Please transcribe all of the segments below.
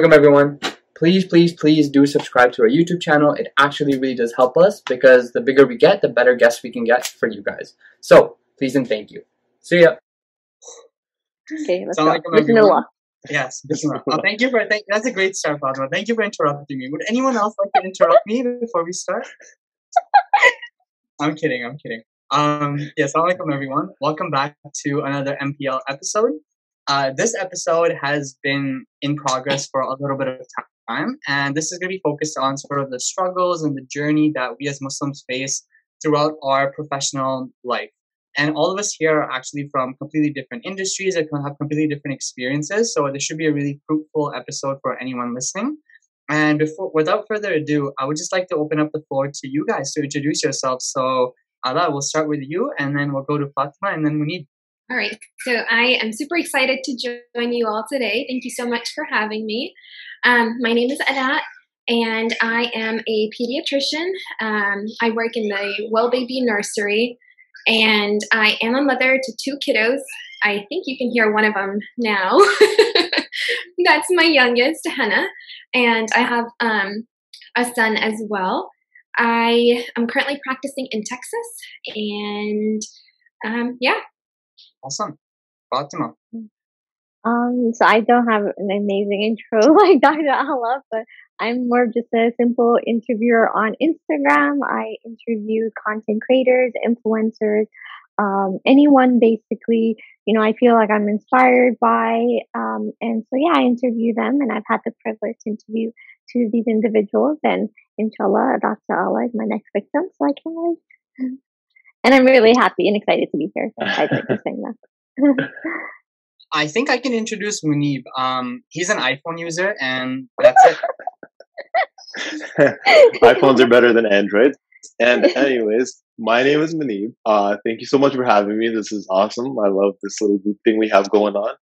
Assalamualaikum everyone. Please, please, please do subscribe to our YouTube channel. It actually really does help us because the bigger we get, the better guests we can get for you guys. So, please and thank you. See ya. Okay, let's go. Assalamualaikum. Bismillah. Yes, Bismillah. Oh, thank you for thank, that's a great start, Fatima. Thank you for interrupting me. Would anyone else like to interrupt me before we start? I'm kidding. I'm kidding. Um, yes, Assalamualaikum, everyone. Welcome back to another MPL episode. Uh, this episode has been in progress for a little bit of time, and this is going to be focused on sort of the struggles and the journey that we as Muslims face throughout our professional life. And all of us here are actually from completely different industries and have completely different experiences. So this should be a really fruitful episode for anyone listening. And before, without further ado, I would just like to open up the floor to you guys to introduce yourselves. So, Alaa, we'll start with you, and then we'll go to Fatima, and then Munib. All right, so I am super excited to join you all today. Thank you so much for having me. Um, my name is Adat, and I am a pediatrician. Um, I work in the Well Baby Nursery, and I am a mother to two kiddos. I think you can hear one of them now. That's my youngest, Hannah, and I have um, a son as well. I am currently practicing in Texas, and um, yeah, Awesome. Fatima. Um, so I don't have an amazing intro like Dr. Alaa, but I'm more just a simple interviewer on Instagram. I interview content creators, influencers, um, anyone basically, you know, I feel like I'm inspired by. Um, and so, yeah, I interview them and I've had the privilege to interview two of these individuals and inshallah, Dr. Alaa is my next victim. So I can't wait. And I'm really happy and excited to be here. I'd like to say that. I think I can introduce Munib. Um, he's an iPhone user, and that's it. iPhones are better than Androids. And anyways, my name is Munib. Uh, thank you so much for having me. This is awesome. I love this little group thing we have going on.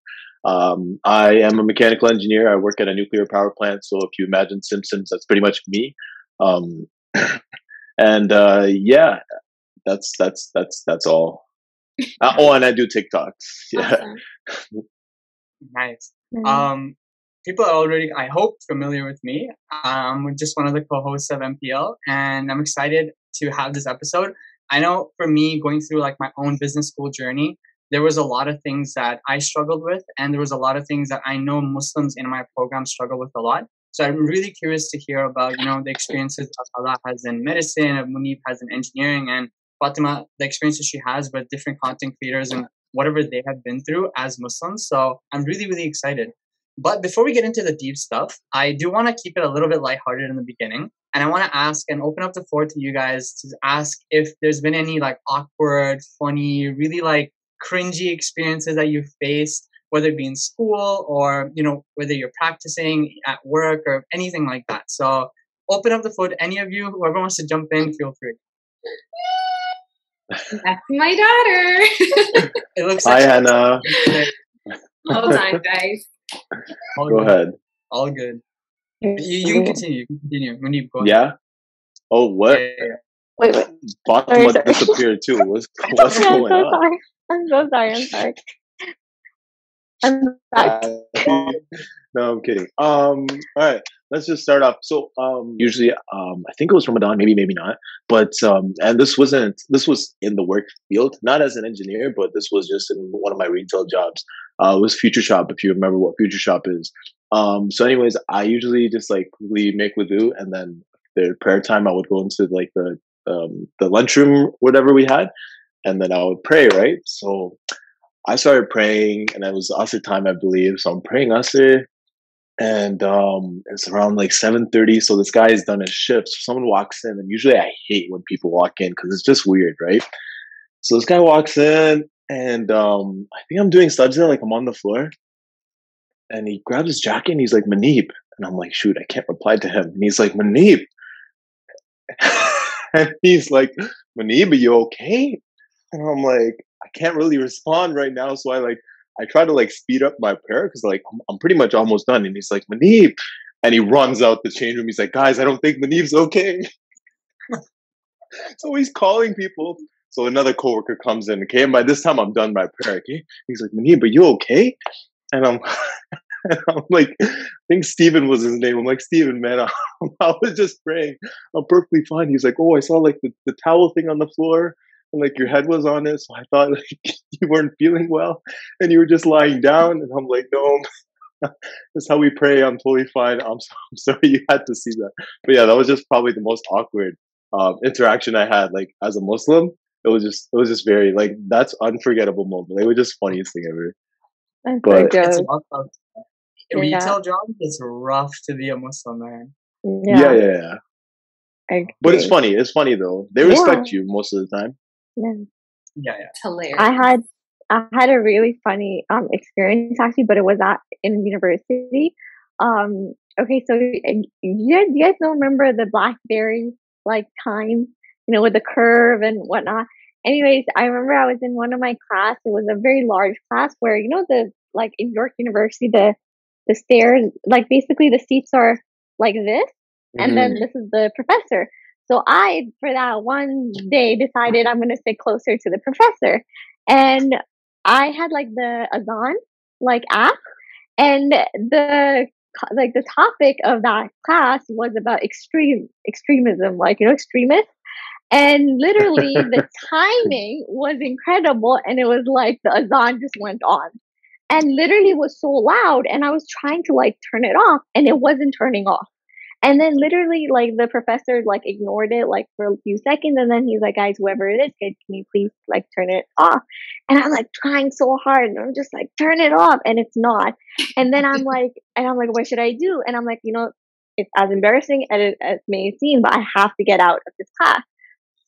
Um, I am a mechanical engineer. I work at a nuclear power plant. So if you imagine Simpsons, that's pretty much me. Um, and uh, yeah, that's that's that's that's all. Uh, oh, and I do TikToks. Yeah. awesome. Nice. Mm. Um, people are already, I hope, familiar with me. Um, I'm just one of the co-hosts of MPL, and I'm excited to have this episode. I know for me, going through like my own business school journey, there was a lot of things that I struggled with, and there was a lot of things that I know Muslims in my program struggle with a lot. So I'm really curious to hear about, you know, the experiences that Alaa has in medicine, of Munib has in engineering, and Fatima, the experiences she has with different content creators and whatever they have been through as Muslims. So I'm really, really excited. But before we get into the deep stuff, I do want to keep it a little bit lighthearted in the beginning. And I want to ask and open up the floor to you guys to ask if there's been any like awkward, funny, really like cringy experiences that you've faced, whether it be in school or, you know, whether you're practicing at work or anything like that. So open up the floor to any of you. Whoever wants to jump in, feel free. That's my daughter. It looks Hi, like Hannah. Hold on, guys. all Go good. ahead. All good. You, you can continue. You can continue. Munib, go ahead. Yeah. Oh, what? Yeah, yeah, yeah. Wait, wait. Fatima sorry. disappeared too. What's what's I'm so on? sorry. I'm so sorry. I'm sorry. I'm back. Uh, no, I'm kidding. Um, all right, let's just start off. So, um, usually, um, I think it was Ramadan, maybe, maybe not. But um, and this wasn't. This was in the work field, not as an engineer, but this was just in one of my retail jobs. Uh, it was Future Shop, if you remember what Future Shop is. Um, so, anyways, I usually just like quickly make wudu, and then the prayer time, I would go into like the um the lunchroom, whatever we had, and then I would pray. Right, so. I started praying, and it was Asr time, I believe. So I'm praying Asr, and um, it's around like 7:30. So this guy has done his shift. So someone walks in, and usually I hate when people walk in because it's just weird, right? So this guy walks in, and um, I think I'm doing sajda, like I'm on the floor, and he grabs his jacket and he's like, Munib. And I'm like, shoot, I can't reply to him. And he's like, Munib. and he's like, Munib, are you okay? And I'm like, I can't really respond right now. So I like, I try to like speed up my prayer because like I'm, pretty much almost done. And he's like, Munib. And he runs out the change room. He's like, guys, I don't think Munib's okay. so he's calling people. So another coworker comes in, okay, and by this time I'm done my prayer, okay? He's like, Munib, are you okay? And I'm, and I'm like, I think Steven was his name. I'm like, Steven, man, I, I was just praying. I'm perfectly fine. He's like, oh, I saw like the, the towel thing on the floor like your head was on it. So I thought like you weren't feeling well and you were just lying down. And I'm like, no, that's how we pray. I'm totally fine. I'm, I'm sorry you had to see that. But yeah, that was just probably the most awkward um, interaction I had like as a Muslim it was just it was just very like that's unforgettable moment. It was just funniest thing ever. That's But- so It's good. rough out there. Yeah. Retail job is rough to be a Muslim man. Yeah, Yeah, yeah, yeah. But it's funny. It's funny though. They Yeah. respect you most of the time. Yeah. Yeah, yeah. Hilarious. I had I had a really funny um experience actually, but it was at in university. Um, okay, so you guys, you guys don't remember the BlackBerry like time, you know, with the curve and whatnot. Anyways, I remember I was in one of my class. It was a very large class where you know the like in York University the the stairs like basically the seats are like this and then this is the professor. So I, for that one day, decided I'm going to sit closer to the professor, and I had like the Azan like app, and the like the topic of that class was about extreme extremism, like you know extremists. And literally, the timing was incredible, and it was like the azan just went on, and literally was so loud, and I was trying to like turn it off, and it wasn't turning off. And then literally, like the professor like ignored it like for a few seconds, and then he's like, "Guys, whoever it is, can can you please like turn it off?" And I'm like trying so hard, and I'm just like, "Turn it off," and it's not. And then I'm like, and I'm like, "What should I do?" And I'm like, you know, it's as embarrassing as it as may seem, but I have to get out of this class.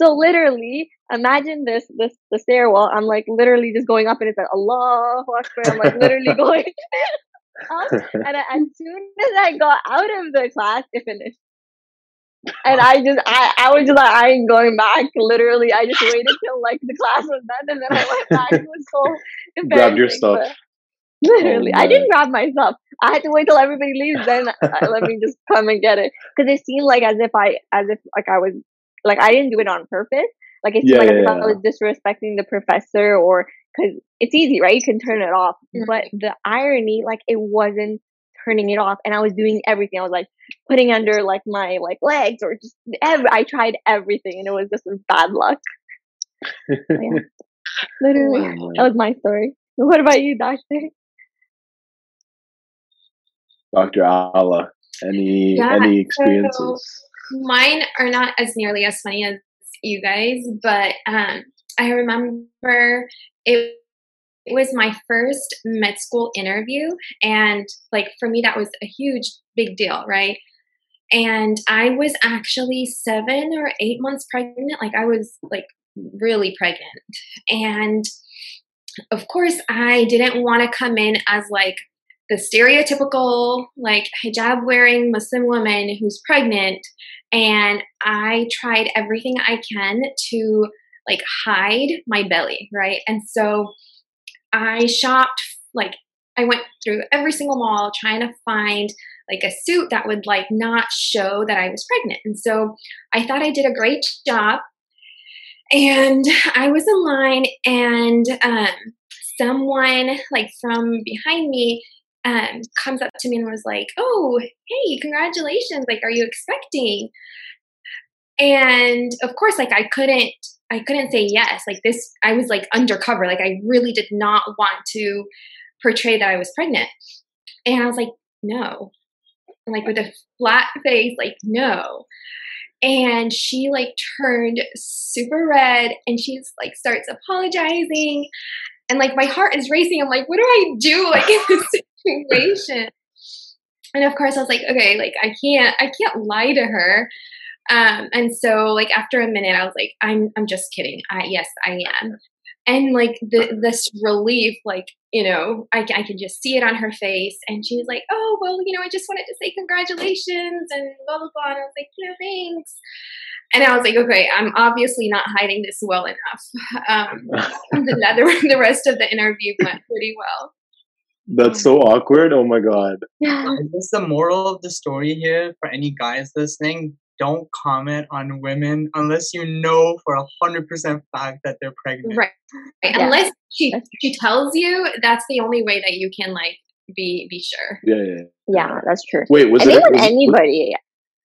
So literally, imagine this this the stairwell. I'm like literally just going up, and it's like Allah Akbar. I'm like literally going up, and I- as soon as I got out of the class, it finished. And I just, I, I was just like, I ain't going back. Literally, I just waited till like the class was done, and then I went back. It was so Grabbed your stuff. Literally, I didn't grab my stuff. I had to wait till everybody leaves, then uh, let me just come and get it. Because it seemed like as if I, as if like I was, like I didn't do it on purpose. Like it seemed Yeah, like yeah, I yeah. was disrespecting the professor, or because it's easy, right? You can turn it off. But the irony, like it wasn't turning it off, and I was doing everything. I was like putting under like my like legs, or just ev- I tried everything, and it was just bad luck. yeah. Literally, Oh, that was my story. What about you, Doctor? Dr. Alaa. Any Yeah, any experiences? Mine are not as nearly as funny as you guys, but um, I remember it, it was my first med school interview, and like for me, that was a huge, big deal, right? And I was actually seven or eight months pregnant. Like I was like really pregnant, and of course, I didn't want to come in as like the stereotypical like hijab wearing Muslim woman who's pregnant and I tried everything I can to like hide my belly, right? And so I shopped like I went through every single mall trying to find like a suit that would like not show that I was pregnant. And so I thought I did a great job. And I was in line and um someone like from behind me um, comes up to me and was like, "Oh, hey, congratulations! Like, are you expecting?" And of course, like I couldn't, I couldn't say yes. Like this, I was like undercover. Like I really did not want to portray that I was pregnant. And I was like, "No," like with a flat face, like no. And she like turned super red, and she's like starts apologizing, and like my heart is racing. I'm like, what do I do like in this situation? And of course, I was like, okay, like I can't, I can't lie to her. Um, and so like after a minute, I was like, I'm, I'm just kidding. I, yes, I am. and like the this relief like you know I, I could just see it on her face and she was like oh well you know i just wanted to say congratulations and blah blah blah and i was like you know thanks and i was like okay i'm obviously not hiding this well enough um the, the, the rest of the interview went pretty well That's so awkward. Oh my god. Yeah. I guess the moral of the story here for any guys listening, don't comment on women unless you know for a hundred percent fact that they're pregnant. right, right. Yeah. unless she she tells you that's the only way that you can like be be sure Yeah, yeah. yeah. Yeah, that's true. Wait, was I it? think a- with was, anybody,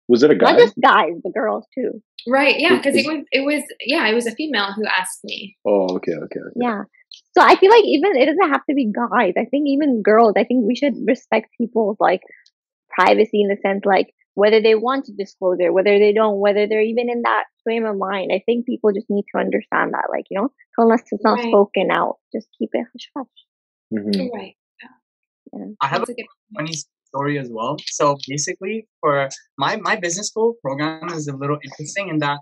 was it a guy? not just guys, but girls too. right yeah because it was it was yeah it was a female who asked me Oh, okay, okay, okay. Yeah. So I feel like even it doesn't have to be guys. I think even girls. I think we should respect people's like privacy in the sense like whether they want to disclose it, whether they don't, whether they're even in that frame of mind. I think people just need to understand that, like you know, unless it's not Right. spoken out, just keep it hush hush. Mhm. right I have that's a a funny story as well. So basically, for my my business school program is a little interesting in that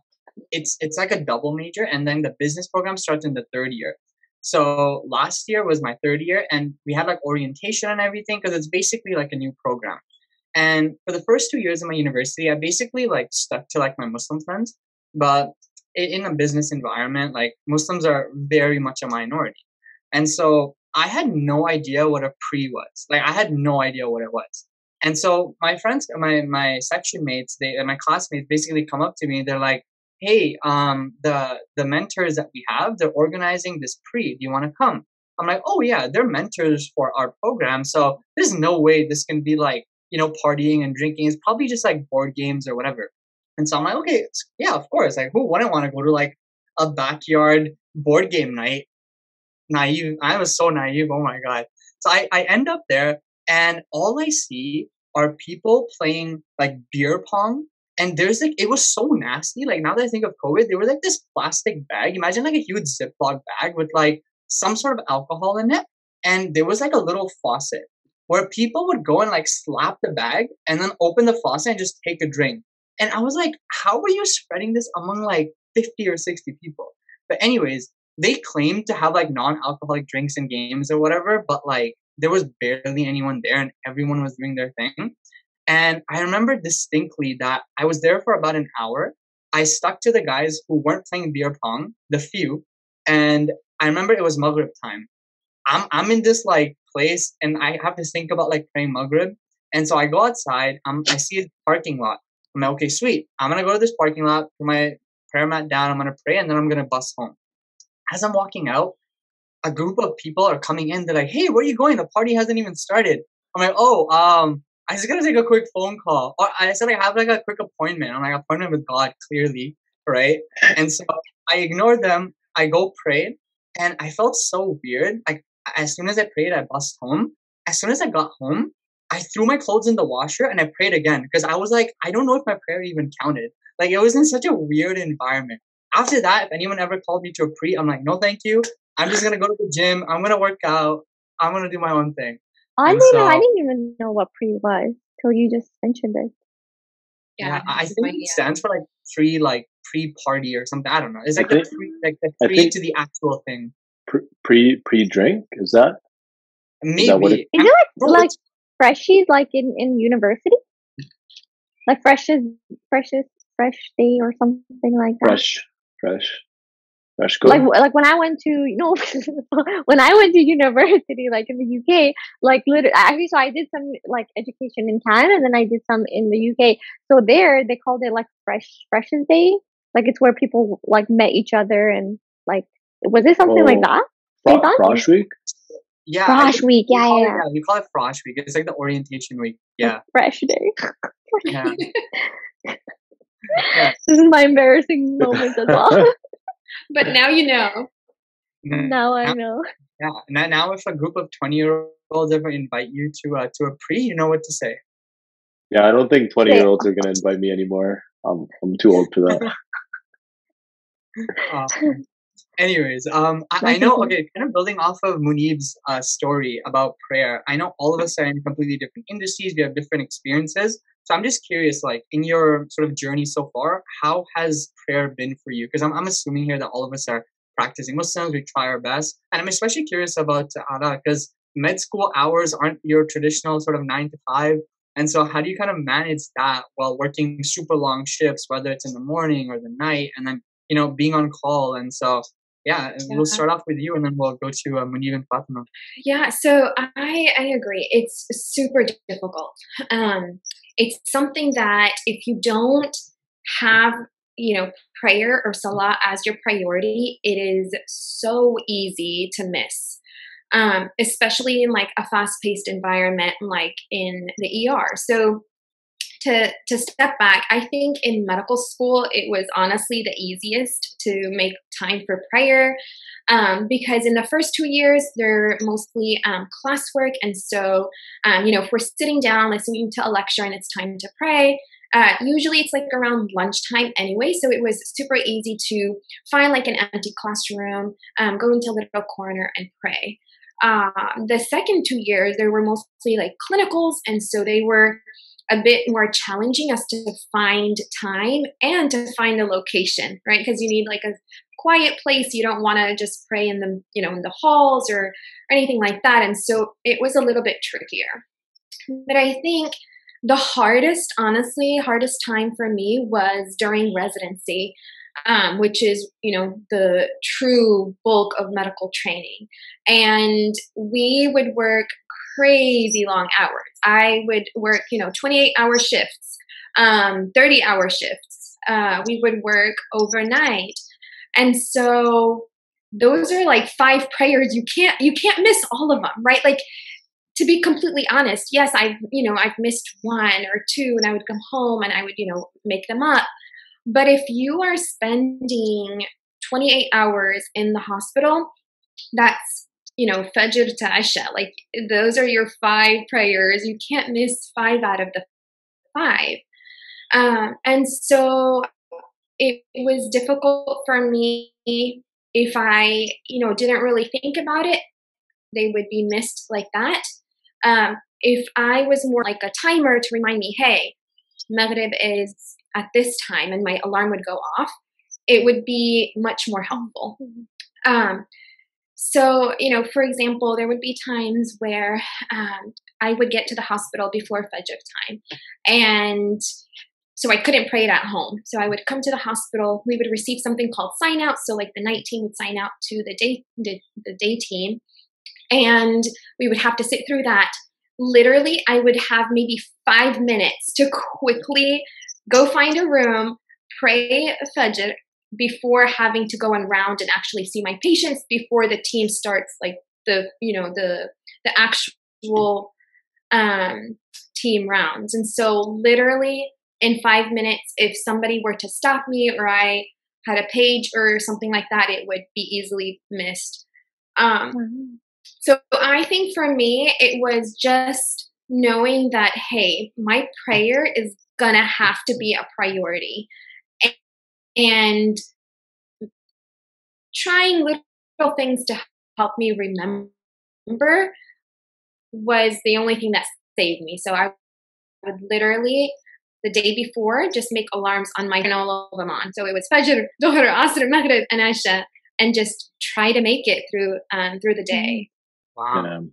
it's it's like a double major, and then the business program starts in the third year. So last year was my third year, and we had like orientation and everything because it's basically like a new program. And for the first two years of my university, I basically like stuck to like my Muslim friends, but in a business environment, like Muslims are very much a minority, and so I had no idea what a pre was. Like I had no idea what it was. And so my friends, my my section mates, they and my classmates basically come up to me. They're like, "Hey, um, the the mentors that we have, they're organizing this pre. Do you want to come?" I'm like, "Oh yeah, they're mentors for our program. So there's no way this can be like you know partying and drinking. It's probably just like board games or whatever." And so I'm like, "Okay, yeah, of course. Like who wouldn't want to go to like a backyard board game night?" naive. I was so naive. Oh my god. So I, I end up there and all I see are people playing like beer pong. And there's like it was so nasty. Like now that I think of COVID, there was like this plastic bag. Imagine like a huge Ziploc bag with like some sort of alcohol in it. And there was like a little faucet where people would go and like slap the bag and then open the faucet and just take a drink. And I was like, how are you spreading this among like 50 or 60 people? But anyways, they claimed to have like non-alcoholic drinks and games or whatever, but like there was barely anyone there and everyone was doing their thing. And I remember distinctly that I was there for about an hour. I stuck to the guys who weren't playing beer pong, the few, and I remember it was Maghrib time. I'm I'm in this like place and I have to think about like praying Maghrib. And so I go outside, um, I see a parking lot. I'm like, okay, sweet. I'm gonna go to this parking lot, put my prayer mat down, I'm gonna pray, and then I'm gonna bus home as I'm walking out, a group of people are coming in. They're like, "Hey, where are you going? The party hasn't even started." I'm like, "Oh, um, I just gotta take a quick phone call." Or I said I have like a quick appointment. I'm like appointment with God, clearly, right? And so I ignored them. I go pray, and I felt so weird. Like as soon as I prayed, I bust home. As soon as I got home, I threw my clothes in the washer and I prayed again because I was like, I don't know if my prayer even counted. Like it was in such a weird environment after that, if anyone ever called me to a pre, I'm like, no, thank you. I'm just gonna go to the gym. I'm gonna work out. I'm gonna do my own thing. I And didn't know. I didn't even know what pre was till you just mentioned it. Yeah, I think it idea. stands for like pre, like pre-party or something. I don't know. It's I like the think- pre, like the pre think- to the actual thing. Pre pre drink is that? Maybe. that what it- Is it like Bro, like freshies like in in university? Like freshest freshest fresh day or something like that. Fresh, fresh, fresh. Go. like like when I went to you know when I went to university like in the UK like literally actually so I did some like education in Canada and then I did some in the UK so there they called it like fresh freshers day like it's where people like met each other and like was it something like Oh. that Fro- Frosh week. yeah. I Frosh week yeah call yeah, it- yeah. We call it Frosh week. It's like the orientation week. Yeah. fresh day Yeah. this is my embarrassing moment as well but now you know now I know Yeah. Now, now if a group of 20 year olds ever invite you to uh, to a pre, you know what to say. Yeah, I don't think 20 year olds are gonna invite me anymore. I'm I'm too old for that. Uh, anyways, um, I, I know. okay. Kind of building off of Munib's uh, story about prayer. I know all of us are in completely different industries. We have different experiences. So I'm just curious, like in your sort of journey so far, how has prayer been for you? Because I'm I'm assuming here that all of us are practicing Muslims. We try our best, and I'm especially curious about Ada because med school hours aren't your traditional sort of nine to five. And so, how do you kind of manage that while working super long shifts, whether it's in the morning or the night, and then you know being on call? And so, yeah, yeah. we'll start off with you, and then we'll go to uh, Munib and Fatima. Yeah, so I I agree. It's super difficult. Um, it's something that if you don't have you know prayer or salah as your priority, it is so easy to miss um, especially in like a fast-paced environment like in the ER. So to to step back, I think in medical school it was honestly the easiest to make time for prayer um, because in the first two years they're mostly um, classwork, and so um, you know if we're sitting down listening to a lecture and it's time to pray. Uh, usually it's like around lunchtime anyway, so it was super easy to find like an empty classroom, um, go into a little corner and pray. Uh, the second two years, there were mostly like clinicals, and so they were a bit more challenging as to find time and to find a location, right? Because you need like a quiet place. You don't want to just pray in the, you know, in the halls or, or anything like that. And so it was a little bit trickier. But I think the hardest, honestly, hardest time for me was during residency um, which is you know the true bulk of medical training and we would work crazy long hours. I would work you know 28 hour shifts um, 30 hour shifts. Uh, we would work overnight. And so those are like five prayers. You can't you can't miss all of them right? Like to be completely honest yes i've you know i've missed one or two and i would come home and i would you know make them up. But if you are spending 28 hours in the hospital, that's, you know, Fajr to Isha. Like those are your five prayers. You can't miss five out of the five. Um, and so it, it was difficult for me if I, you know, didn't really think about it. They would be missed like that. Um, if I was more like a timer to remind me, hey, Maghrib is at this time and my alarm would go off, it would be much more helpful. Mm-hmm. Um, so, you know, for example, there would be times where um, I would get to the hospital before Fajr time. And so I couldn't pray it at home. So I would come to the hospital. We would receive something called sign out. So like the night team would sign out to the day the, the day team, and we would have to sit through that. Literally, I would have maybe five minutes to quickly go find a room, pray Fajr before having to go around and actually see my patients before the team starts like the you know the the actual um, team rounds. And so literally in five minutes, if somebody were to stop me or I had a page or something like that, it would be easily missed. Um, So I think for me, it was just knowing that, hey, my prayer is gonna have to be a priority and trying little things to help me remember was the only thing that saved me. So i would literally the day before just make alarms on my and all of them on. So it was fajr dhuhr asr maghrib and isha and just try to make it through um, through the day. Wow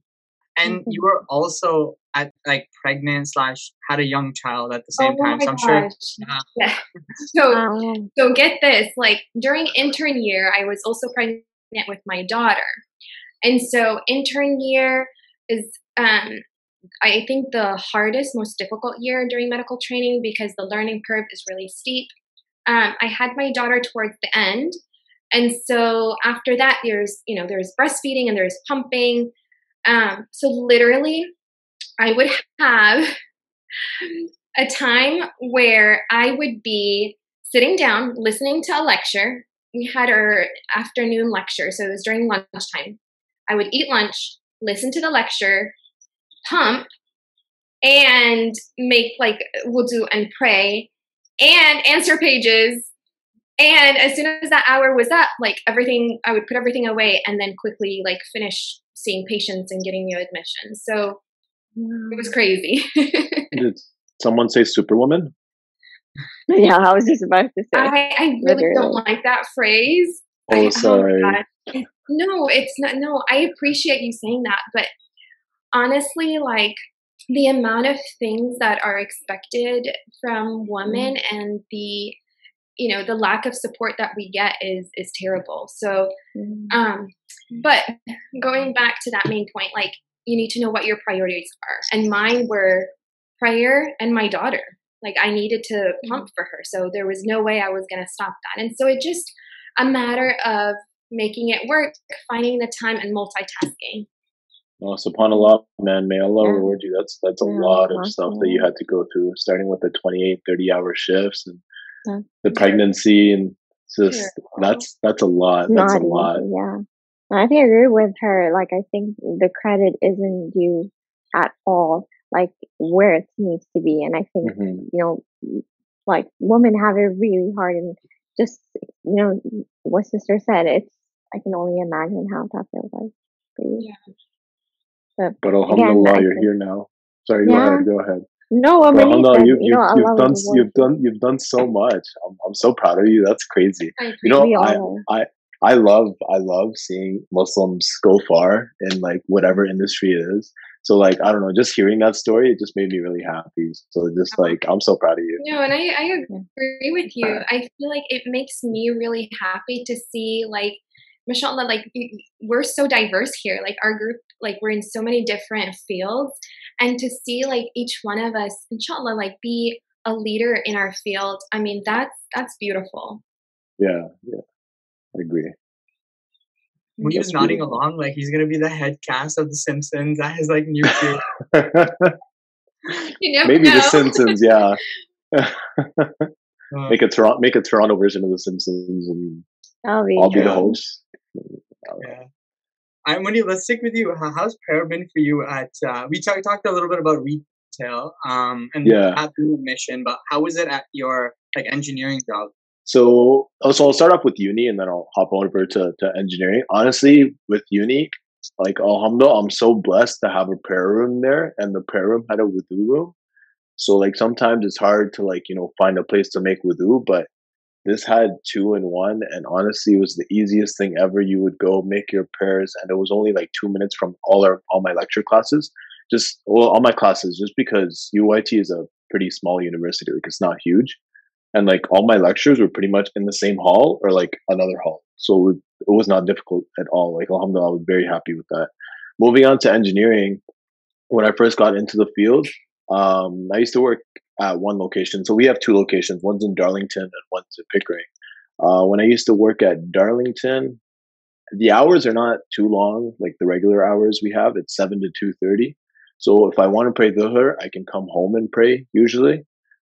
and you were also at like pregnant slash had a young child at the same oh time. So I'm gosh. sure. Uh, yeah. So so get this, like during intern year, I was also pregnant with my daughter, and so intern year is um I think the hardest, most difficult year during medical training because the learning curve is really steep. Um, I had my daughter towards the end, and so after that, there's you know there's breastfeeding and there's pumping. Um, so literally, I would have a time where I would be sitting down listening to a lecture. We had our afternoon lecture, so it was during lunchtime. I would eat lunch, listen to the lecture, pump, and make like wudu and pray and answer pages. And as soon as that hour was up, like everything, I would put everything away and then quickly like finish seeing patients and getting new admissions. So it was crazy. Did someone say Superwoman? Yeah, I was just about to say. I, I really Literally. don't like that phrase. Oh, sorry. Oh no, it's not. No, I appreciate you saying that, but honestly, like the amount of things that are expected from women mm-hmm. and the you know the lack of support that we get is is terrible so mm-hmm. um but going back to that main point like you need to know what your priorities are and mine were prayer and my daughter like i needed to mm-hmm. pump for her so there was no way i was going to stop that and so it just a matter of making it work finding the time and multitasking Oh, subhanallah, man, may Allah yeah. reward you. That's that's a yeah, lot of stuff that you had to go through, starting with the 28, 30 hour shifts and yeah. the pregnancy and just that's that's a lot. That's Not a lot. Yeah. I think I agree with her. Like I think the credit isn't due at all, like where it needs to be. And I think, mm-hmm. you know, like women have it really hard and just you know, what sister said, it's I can only imagine how that feels like for you. Yeah. But, but alhamdulillah, again, you're here now. Sorry, yeah. go ahead. Go ahead. No, I'm mean, you, you, you, have done you've done you've done so much. I'm I'm so proud of you. That's crazy. You know, I, I I love I love seeing Muslims go far in like whatever industry it is. So like I don't know, just hearing that story, it just made me really happy. So just like I'm so proud of you. No, and I I agree with you. I feel like it makes me really happy to see like mashallah like we're so diverse here like our group like we're in so many different fields and to see like each one of us inshallah like be a leader in our field i mean that's that's beautiful yeah yeah i agree he was nodding beautiful. along like he's gonna be the head cast of the simpsons that is like new maybe know. Maybe The simpsons yeah uh, make a Toronto make a Toronto version of the Simpsons and I'll be, I'll be the host. Yeah. I'm Wendy. Let's stick with you. How's prayer been for you? At uh, we talk, talked a little bit about retail, um, and yeah, at the mission. But how was it at your like engineering job? So, oh, so I'll start off with uni, and then I'll hop over to to engineering. Honestly, with uni, like alhamdulillah, I'm so blessed to have a prayer room there, and the prayer room had a wudu room. So like sometimes it's hard to like you know find a place to make wudu, but this had two in one, and honestly, it was the easiest thing ever. You would go make your prayers, and it was only like two minutes from all our all my lecture classes. Just well, all my classes, just because UOIT is a pretty small university, like it's not huge, and like all my lectures were pretty much in the same hall or like another hall, so it, it was not difficult at all. Like Alhamdulillah, I was very happy with that. Moving on to engineering, when I first got into the field, um, I used to work at one location. So we have two locations. One's in Darlington and one's in Pickering. Uh, when I used to work at Darlington, the hours are not too long, like the regular hours we have. It's seven to two thirty. So if I want to pray Dhuhr, I can come home and pray usually.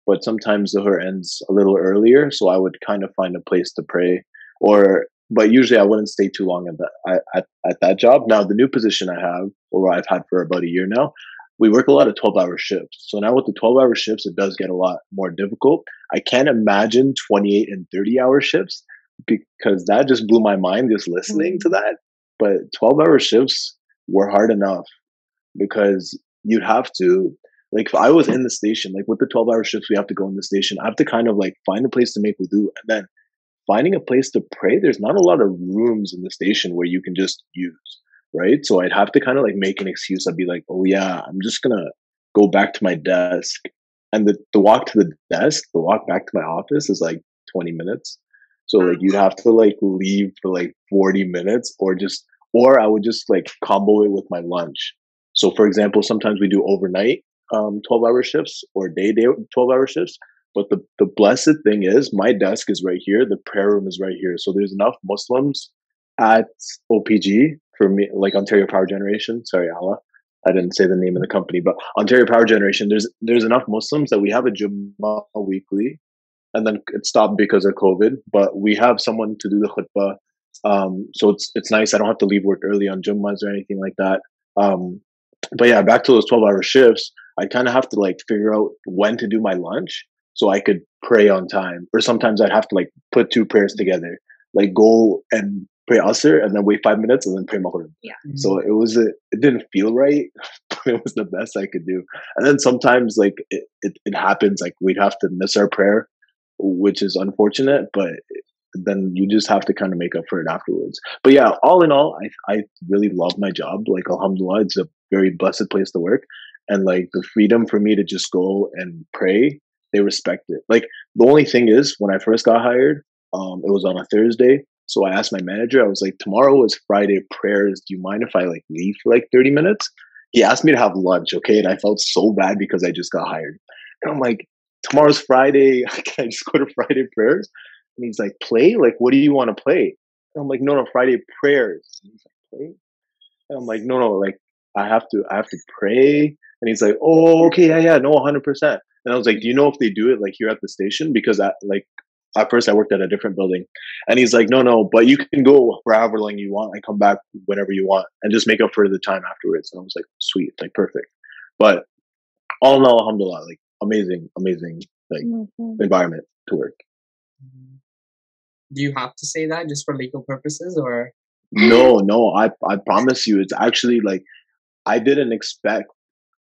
But sometimes Dhuhr ends a little earlier, so I would kind of find a place to pray. Or, but usually I wouldn't stay too long at that at, at that job. Now the new position I have, or I've had for about a year now, we work a lot of 12 hour shifts. So now with the 12 hour shifts, it does get a lot more difficult. I can't imagine 28 and 30 hour shifts because that just blew my mind just listening to mm-hmm. that. But 12 hour shifts were hard enough because you'd have to, like, if I was in the station, like with the 12 hour shifts, we have to go in the station. I have to kind of like find a place to make wudu and then finding a place to pray. There's not a lot of rooms in the station where you can just use right? So I'd have to kind of like make an excuse. I'd be like, oh yeah, I'm just gonna go back to my desk. And the, the walk to the desk, the walk back to my office is like 20 minutes. So like you'd have to like leave for like 40 minutes or just or I would just like combo it with my lunch. So for example, sometimes we do overnight um 12 hour shifts or day day 12 hour shifts. But the, the blessed thing is my desk is right here, the prayer room is right here. So there's enough Muslims at OPG for me, like Ontario Power Generation. Sorry, Allah, I didn't say the name of the company, but Ontario Power Generation. There's there's enough Muslims that we have a Jummah weekly, and then it stopped because of COVID. But we have someone to do the khutbah, um, so it's it's nice. I don't have to leave work early on Jummahs or anything like that. Um, but yeah, back to those twelve hour shifts. I kind of have to like figure out when to do my lunch so I could pray on time. Or sometimes I'd have to like put two prayers together, like go and pray Asr and then wait five minutes and then pray Maghrib. Yeah. Mm-hmm. So it was a, it didn't feel right, but it was the best I could do. And then sometimes like it, it, it happens like we'd have to miss our prayer, which is unfortunate, but then you just have to kind of make up for it afterwards. But yeah, all in all, I I really love my job. Like Alhamdulillah, it's a very blessed place to work, and like the freedom for me to just go and pray, they respect it. Like the only thing is, when I first got hired, um, it was on a Thursday. So I asked my manager, I was like, tomorrow is Friday prayers. Do you mind if I like leave for like 30 minutes? He asked me to have lunch, okay? And I felt so bad because I just got hired. And I'm like, tomorrow's Friday. Can I just go to Friday prayers? And he's like, play? Like, what do you want to play? And I'm like, no, no, Friday prayers. And he's like, play? And I'm like, no, no, like, I have to, I have to pray. And he's like, oh, okay, yeah, yeah, no, 100%. And I was like, do you know if they do it like here at the station? Because I, like, at first I worked at a different building. And he's like, no, no, but you can go for however long you want and come back whenever you want and just make up for the time afterwards. And I was like, sweet, like perfect. But all in all, alhamdulillah, like amazing, amazing like mm-hmm. environment to work. Do you have to say that just for legal purposes or? No, no, I I promise you, it's actually like I didn't expect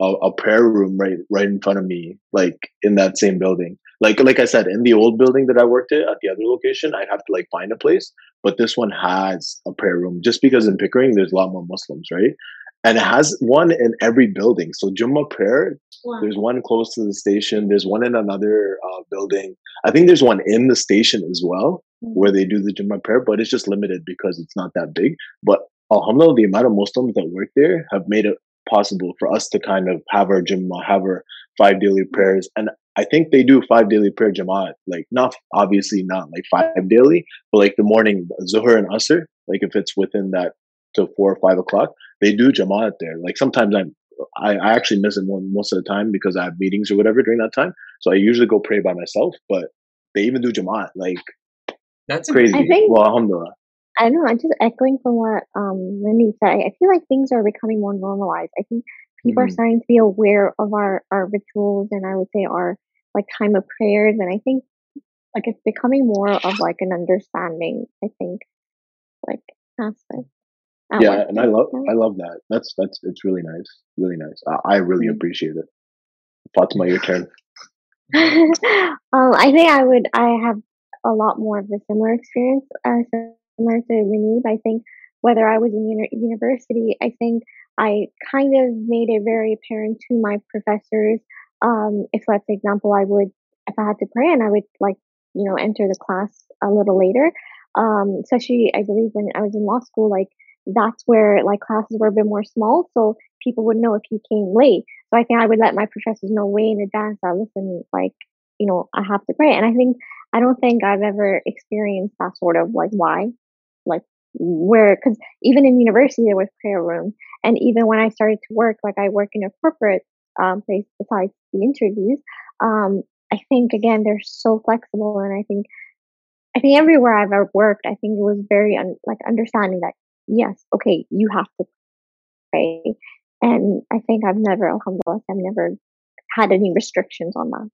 a, a prayer room right right in front of me, like in that same building. Like like I said, in the old building that I worked at at the other location, I'd have to like find a place. But this one has a prayer room just because in Pickering there's a lot more Muslims, right? And it has one in every building. So Jummah prayer, wow. there's one close to the station. There's one in another uh, building. I think there's one in the station as well mm-hmm. where they do the Jummah prayer, but it's just limited because it's not that big. But Alhamdulillah, the amount of Muslims that work there have made it possible for us to kind of have our Jummah, have our five daily prayers. And I think they do five daily prayer Jamaat, like not obviously not like five daily, but like the morning Zuhr and Asr, like if it's within that to four or five o'clock, they do Jamaat there. Like sometimes I'm, I, I actually miss it most of the time because I have meetings or whatever during that time. So I usually go pray by myself, but they even do Jamaat. Like that's crazy. I think, well, alhamdulillah. I know. I'm just echoing from what um Lindy said. I feel like things are becoming more normalized. I think people mm-hmm. are starting to be aware of our our rituals and I would say our like time of prayers. And I think like it's becoming more of like an understanding. I think like aspect. Yeah, and I love I love that. That's that's it's really nice, really nice. I, I really mm-hmm. appreciate it. Fatima, your turn. um, I think I would. I have a lot more of a similar experience, uh, similar to Munib. I think whether I was in uni- university, I think I kind of made it very apparent to my professors. Um, if, let's example, I would, if I had to pray and I would like, you know, enter the class a little later. Um, especially, I believe when I was in law school, like that's where like classes were a bit more small, so people would know if you came late. So I think I would let my professors know way in advance that listen, like, you know, I have to pray. And I think I don't think I've ever experienced that sort of like why, like where because even in university there was prayer room, and even when I started to work, like I work in a corporate um, place besides the interviews. Um, I think again they're so flexible, and I think I think everywhere I've ever worked, I think it was very un- like understanding that yes, okay, you have to pray, and I think I've never, alhamdulillah, I've never had any restrictions on that.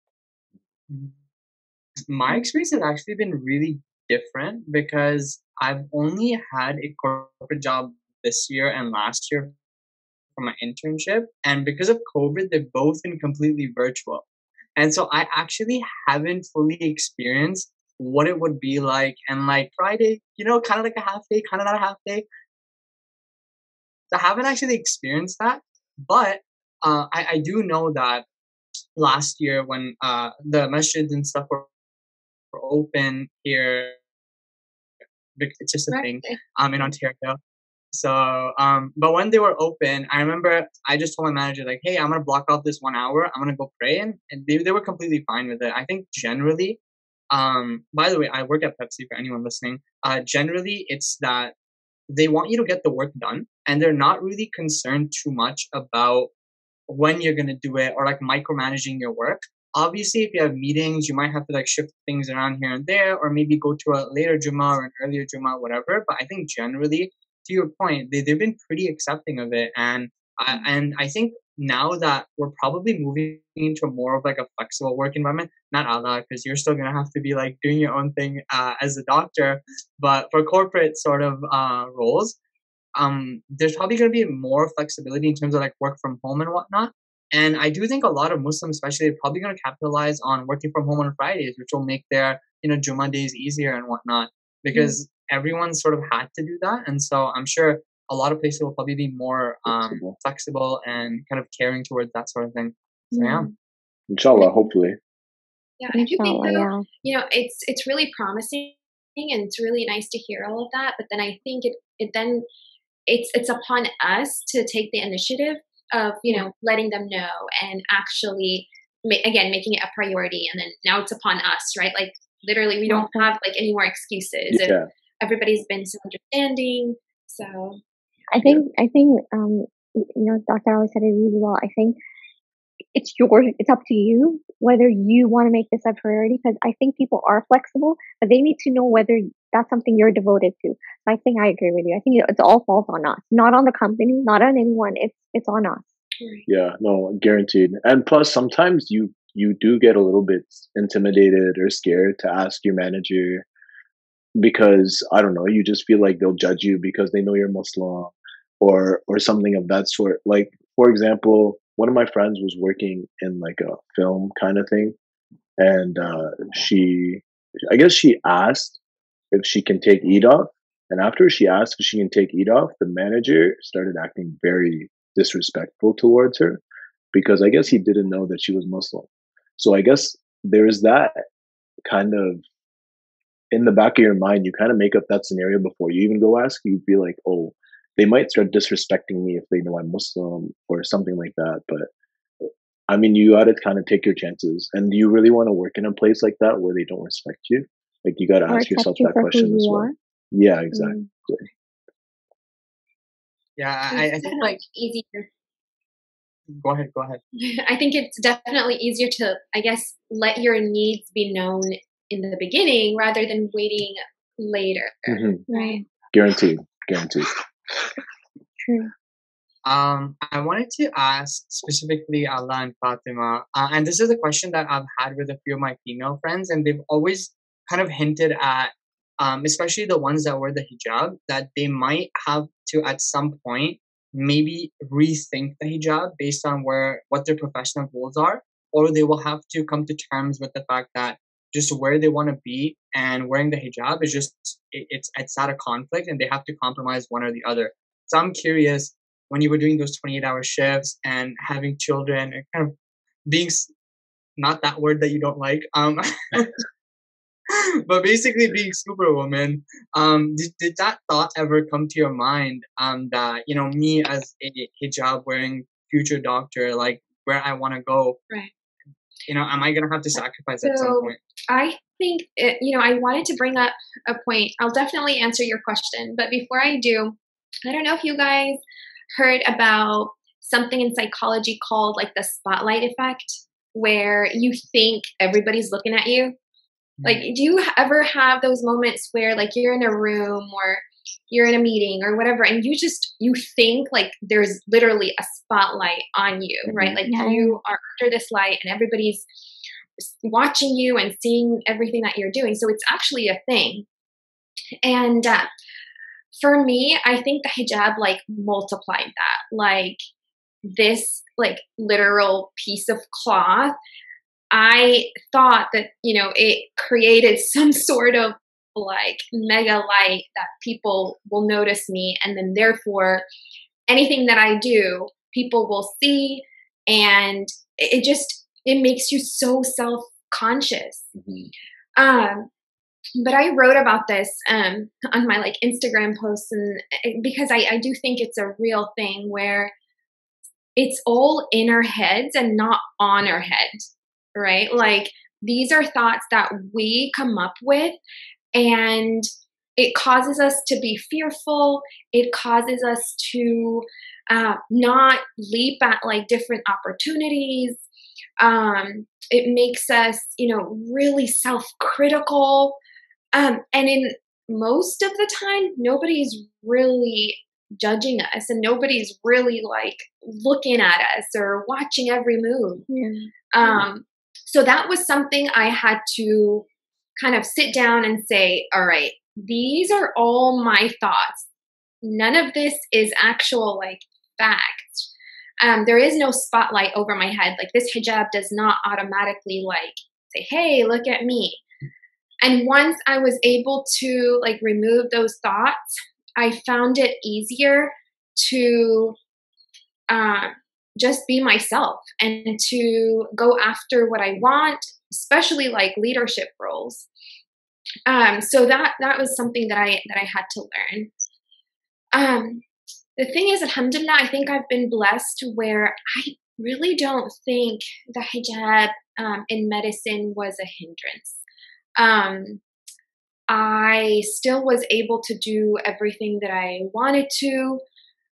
Mm-hmm. My experience has actually been really different because I've only had a corporate job this year and last year for my internship. And because of COVID, they've both been completely virtual. And so I actually haven't fully experienced what it would be like. And like Friday, you know, kind of like a half day, kind of not a half day. So I haven't actually experienced that. But uh, I, I do know that last year when uh, the masjids and stuff were, were open here, it's just a right. thing um, in Ontario. So, um, but when they were open, I remember I just told my manager like, "Hey, I'm gonna block off this one hour. I'm gonna go pray," and, and they they were completely fine with it. I think generally, um, by the way, I work at Pepsi for anyone listening. Uh, generally, it's that they want you to get the work done, and they're not really concerned too much about when you're gonna do it or like micromanaging your work. Obviously, if you have meetings, you might have to like shift things around here and there, or maybe go to a later Juma or an earlier Juma, whatever. But I think generally to your point, they, they've been pretty accepting of it. And I, and I think now that we're probably moving into more of like a flexible work environment, not Alaa, because you're still gonna have to be like doing your own thing uh, as a doctor, but for corporate sort of uh, roles, um, there's probably gonna be more flexibility in terms of like work from home and whatnot. And I do think a lot of Muslims, especially, are probably gonna capitalize on working from home on Fridays, which will make their you know Juma days easier and whatnot. because mm. everyone sort of had to do that. And so I'm sure a lot of places will probably be more um, flexible. flexible and kind of caring towards that sort of thing. So, yeah. Inshallah, hopefully. Yeah, I do think though, yeah. you know, it's it's really promising and it's really nice to hear all of that. But then I think it it then it's it's upon us to take the initiative of you know letting them know and actually again making it a priority and then now it's upon us right? Like literally we don't have like any more excuses yeah. everybody's been so understanding so i think i think um you know dr Alaa said it really well. I think it's your it's up to you whether you want to make this a priority because i think people are flexible but they need to know whether that's something you're devoted to. So i think i agree with you. I think it's all falls on us not on the company not on anyone. It's it's on us. Yeah no guaranteed. And plus sometimes you you do get a little bit intimidated or scared to ask your manager because i don't know you just feel like they'll judge you because they know you're muslim or or something of that sort. Like for example one of my friends was working in like a film kind of thing and uh, she i guess she asked if she can take eid off and after she asked if she can take eid off the manager started acting very disrespectful towards her because i guess he didn't know that she was muslim. So i guess there's that kind of in the back of your mind you kind of make up that scenario before you even go ask. You'd be like oh they might start disrespecting me if they know I'm Muslim or something like that. But I mean, you got to kind of take your chances. And do you really want to work in a place like that where they don't respect you? Like, you got to ask yourself you that question as well. Are? Yeah, exactly. Mm. Yeah, I, I think like easier. Go ahead. Go ahead. I think it's definitely easier to, I guess, let your needs be known in the beginning rather than waiting later. Mm-hmm. Right. Guaranteed. Guaranteed. True. Um, I wanted to ask specifically Alaa and Fatima, uh, and this is a question that I've had with a few of my female friends, and they've always kind of hinted at, um, especially the ones that wear the hijab, that they might have to at some point maybe rethink the hijab based on where what their professional goals are, or they will have to come to terms with the fact that just where they want to be and wearing the hijab is just it, it's it's at a conflict and they have to compromise one or the other. So i'm curious when you were doing those 28 hour shifts and having children and kind of being not that word that you don't like um but basically being superwoman um did, did that thought ever come to your mind um that you know me as a hijab wearing future doctor like where i want to go? Right. You know am i gonna have to sacrifice so, at some point I think, it, you know, I wanted to bring up a point. I'll definitely answer your question. But before I do, I don't know if you guys heard about something in psychology called like the spotlight effect, where you think everybody's looking at you. Like, mm. do you ever have those moments where like you're in a room or you're in a meeting or whatever and you just you think like there's literally a spotlight on you right like yeah. you are under this light and everybody's watching you and seeing everything that you're doing. So it's actually a thing. And uh, for me, I think the hijab like multiplied that. Like this like literal piece of cloth. I thought that, you know, it created some sort of like mega light that people will notice me and then therefore anything that I do, people will see and it just it makes you so self conscious. Mm-hmm. Um, but I wrote about this um, on my like Instagram posts, and eh, because I, I do think it's a real thing where it's all in our heads and not on our heads, right? Like these are thoughts that we come up with, and it causes us to be fearful. It causes us to uh, not leap at like different opportunities um, it makes us, you know, really self critical. Um, and in most of the time, nobody's really judging us and nobody's really like looking at us or watching every move. Yeah. Um, so that was something I had to kind of sit down and say, all right, these are all my thoughts. None of this is actual like facts um, there is no spotlight over my head. Like this hijab does not automatically like say, "Hey, look at me." And once I was able to like remove those thoughts, I found it easier to uh, just be myself and to go after what I want, especially like leadership roles. Um, so that that was something that I that I had to learn. Um, the thing is, Alhamdulillah, I think I've been blessed where I really don't think the hijab um, in medicine was a hindrance. Um, I still was able to do everything that I wanted to.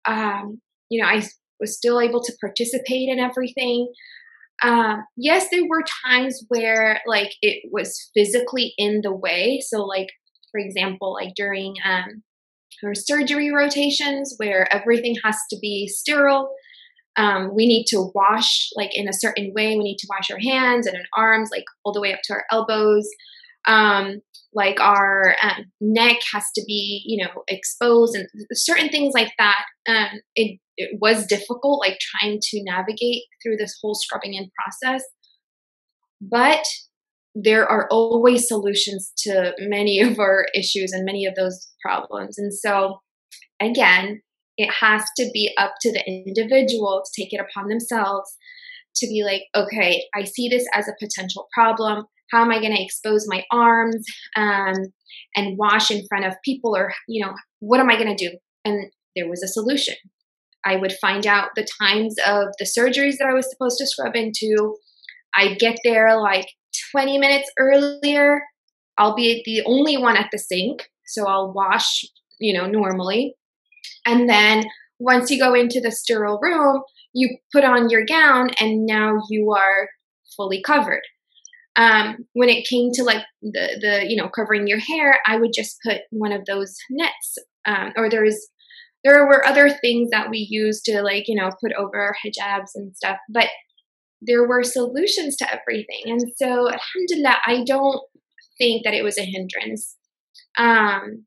Um, you know, I was still able to participate in everything. Um, yes, there were times where like it was physically in the way. So, like for example, like during um, her surgery rotations, where everything has to be sterile. Um, we need to wash like in a certain way. We need to wash our hands and our arms, like all the way up to our elbows. Um, like our um, neck has to be, you know, exposed and certain things like that. Um, it, it was difficult, like trying to navigate through this whole scrubbing in process. But there are always solutions to many of our issues and many of those problems. And so, again, it has to be up to the individual to take it upon themselves to be like, okay, I see this as a potential problem. How am I going to expose my arms um, and wash in front of people? Or, you know, what am I going to do? And there was a solution. I would find out the times of the surgeries that I was supposed to scrub into. I'd get there like 20 minutes earlier. I'll be the only one at the sink. So I'll wash, you know, normally. And then once you go into the sterile room, you put on your gown and now you are fully covered. Um, when it came to like the the you know covering your hair, I would just put one of those nets. Um, or there's there were other things that we used to like you know put over hijabs and stuff, but there were solutions to everything. And so, alhamdulillah, I don't think that it was a hindrance. Um,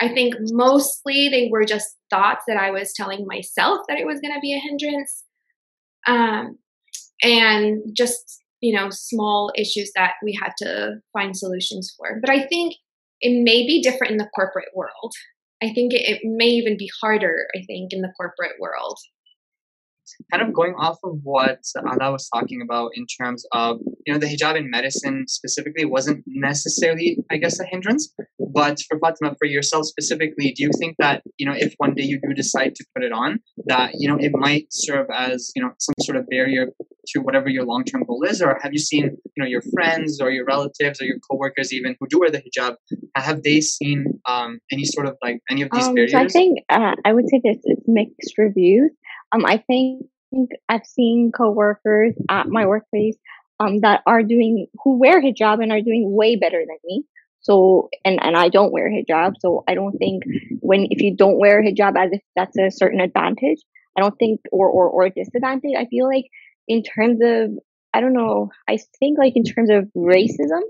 I think mostly they were just thoughts that I was telling myself that it was going to be a hindrance. Um, and just, you know, small issues that we had to find solutions for. But I think it may be different in the corporate world. I think it, it may even be harder, I think, in the corporate world kind of going off of what Alaa was talking about in terms of, you know, the hijab in medicine specifically wasn't necessarily, I guess, a hindrance. But for Fatima, for yourself specifically, do you think that, you know, if one day you do decide to put it on, that, you know, it might serve as, you know, some sort of barrier to whatever your long term goal is? Or have you seen, you know, your friends or your relatives or your coworkers even who do wear the hijab, have they seen um, any sort of like any of these um, barriers? So I think uh, I would say this it's mixed reviews. Um, I think I've seen coworkers at my workplace um, that are doing who wear hijab and are doing way better than me. So and and I don't wear hijab, so I don't think when if you don't wear hijab as if that's a certain advantage. I don't think or or or disadvantage. I feel like in terms of I don't know. I think like in terms of racism,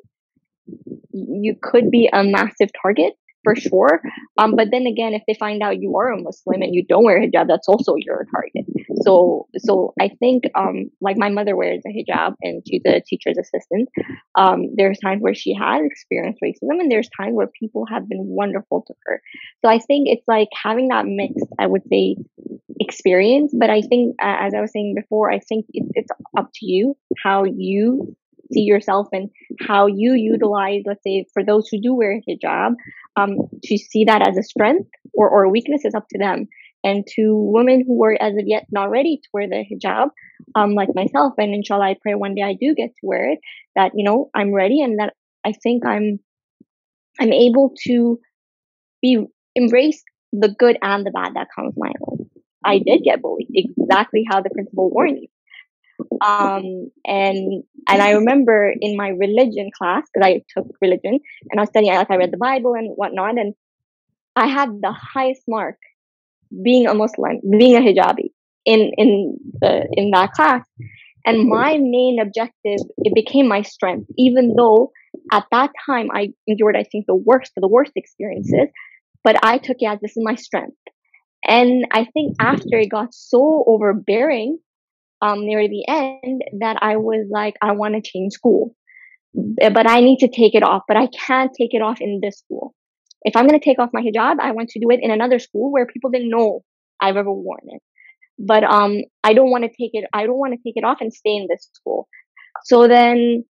you could be a massive target for sure. Um, but then again, if they find out you are a Muslim and you don't wear hijab, that's also your target. So, so I think, um, like my mother wears a hijab and she's a teacher's assistant. Um, there's times where she has experienced racism and there's times where people have been wonderful to her. So I think it's like having that mixed, I would say, experience. But I think, uh, as I was saying before, I think it's, it's up to you how you see yourself and how you utilize, let's say, for those who do wear hijab, um, to see that as a strength or, or weakness is up to them. And to women who are as of yet not ready to wear the hijab, um, like myself, and inshallah, I pray one day I do get to wear it, that, you know, I'm ready and that I think I'm, I'm able to be, embrace the good and the bad that comes my way. I did get bullied, exactly how the principal warned you. Um, and and I remember in my religion class because I took religion and I was studying like I read the Bible and whatnot, and I had the highest mark being a Muslim, being a hijabi in in the in that class. And my main objective, it became my strength, even though at that time I endured, I think, the worst of the worst experiences. But I took it as this is my strength. And I think after it got so overbearing um, near the end that I was like, I want to change school but I need to take it off. But I can't take it off in this school. If I'm going to take off my hijab, I want to do it in another school where people didn't know I've ever worn it. But um, I don't want to take it. I don't want to take it off and stay in this school. So then,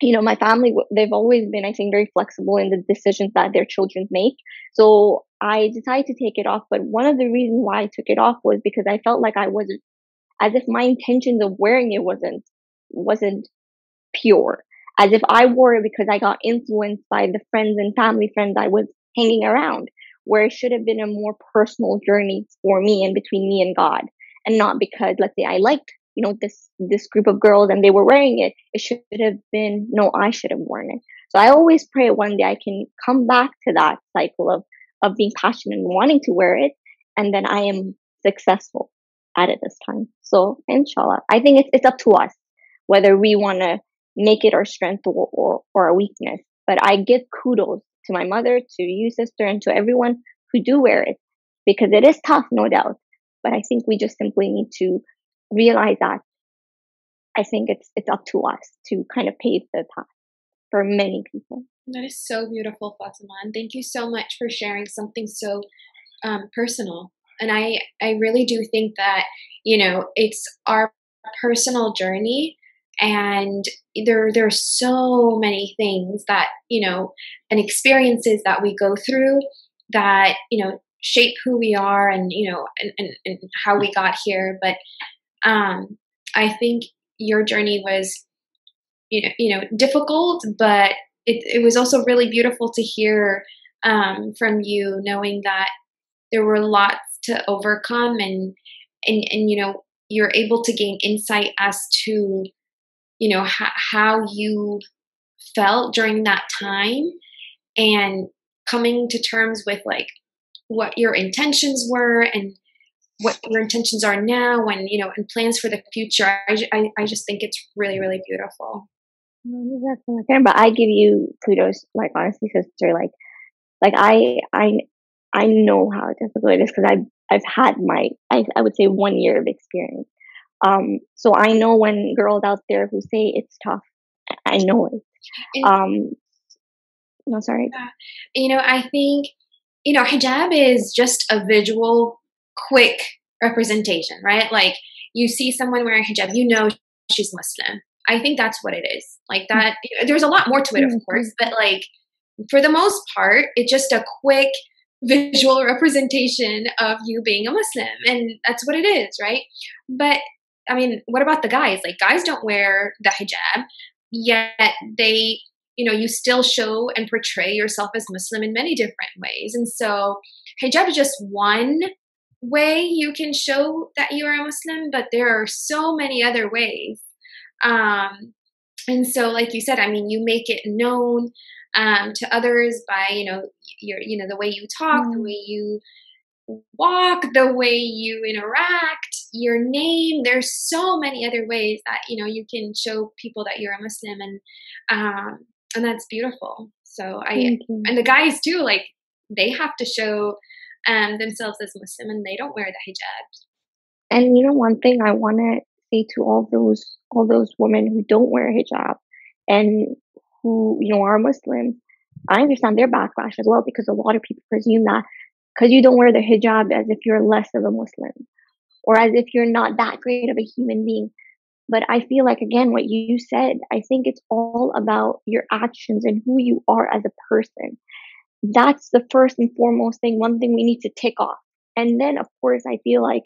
you know, my family they've always been, I think, very flexible in the decisions that their children make. So I decided to take it off. But one of the reasons why I took it off was because I felt like I wasn't, as if my intentions of wearing it wasn't wasn't pure as if I wore it because I got influenced by the friends and family friends I was hanging around, where it should have been a more personal journey for me and between me and God, and not because, let's say, I liked, you know, this this group of girls and they were wearing it. It should have been no, I should have worn it. So I always pray one day I can come back to that cycle of of being passionate and wanting to wear it, and then I am successful at it this time. So inshallah, I think it's it's up to us whether we want to make it our strength or, or, or a weakness. But I give kudos to my mother, to you, sister, and to everyone who do wear it because it is tough, no doubt. But I think we just simply need to realize that I think it's it's up to us to kind of pave the path for many people. That is so beautiful, Fatima, and thank you so much for sharing something so um, personal. And I I really do think that you know it's our personal journey and there there are so many things that you know and experiences that we go through that you know shape who we are and you know and, and, and how we got here. But um i think your journey was you know you know difficult but it, it was also really beautiful to hear um, from you knowing that there were lots to overcome and and and you know you're able to gain insight as to you know how you felt during that time and coming to terms with like what your intentions were and what your intentions are now and you know and plans for the future. I, I, I just think it's really really beautiful. But i give you kudos like honestly sister like like i i i know how difficult it is because i've i've had my I, I would say one year of experience um, so I know when girls out there who say it's tough, I know it. Um, no, sorry. You know, I think, you know, hijab is just a visual, quick representation, right? Like you see someone wearing hijab, you know she's Muslim. I think that's what it is. Like that, there's a lot more to it, of course, mm-hmm. but like for the most part, it's just a quick visual representation of you being a Muslim. And that's what it is, right? But I mean, what about the guys? Like, guys don't wear the hijab, yet they, you know, you still show and portray yourself as Muslim in many different ways. And so, hijab is just one way you can show that you are a Muslim, but there are so many other ways. Um, and so, like you said, I mean, you make it known um, to others by, you know, your, you know, the way you talk, mm. the way you walk, the way you interact, your name. There's so many other ways that you know you can show people that you're a Muslim, and um, and that's beautiful. So I and the guys too, like they have to show um, themselves as Muslim, and they don't wear the hijab. And you know, one thing I want to say to all those all those women who don't wear hijab and who you know are Muslims, I understand their backlash as well because a lot of people presume that because you don't wear the hijab as if you're less of a Muslim or as if you're not that great of a human being. But I feel like, again, what you said, I think it's all about your actions and who you are as a person. That's the first and foremost thing, one thing we need to tick off. And then, of course, I feel like,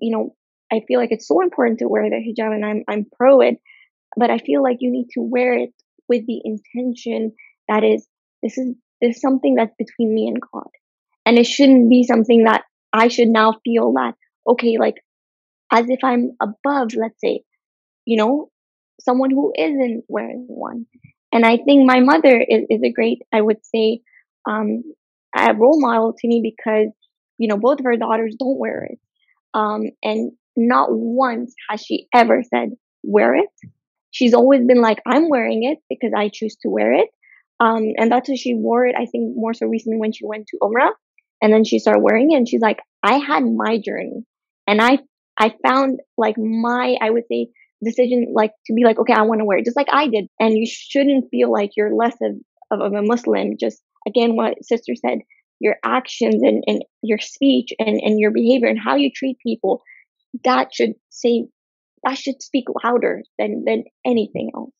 you know, I feel like it's so important to wear the hijab and I'm, I'm pro it, but I feel like you need to wear it with the intention that is, this is, this is something that's between me and God. And it shouldn't be something that I should now feel that, okay, like as if I'm above, let's say, you know, someone who isn't wearing one. And I think my mother is, is a great, I would say, um, a role model to me because, you know, both of her daughters don't wear it. Um, and not once has she ever said, wear it. She's always been like, I'm wearing it because I choose to wear it. Um, and that's why she wore it, I think, more so recently when she went to Umrah. And then she started wearing it and she's like, I had my journey and I, I found like my, I would say decision like to be like okay i want to wear it just like i did and you shouldn't feel like you're less of, of, of a muslim just again what sister said your actions and, and your speech and, and your behavior and how you treat people that should say that should speak louder than than anything else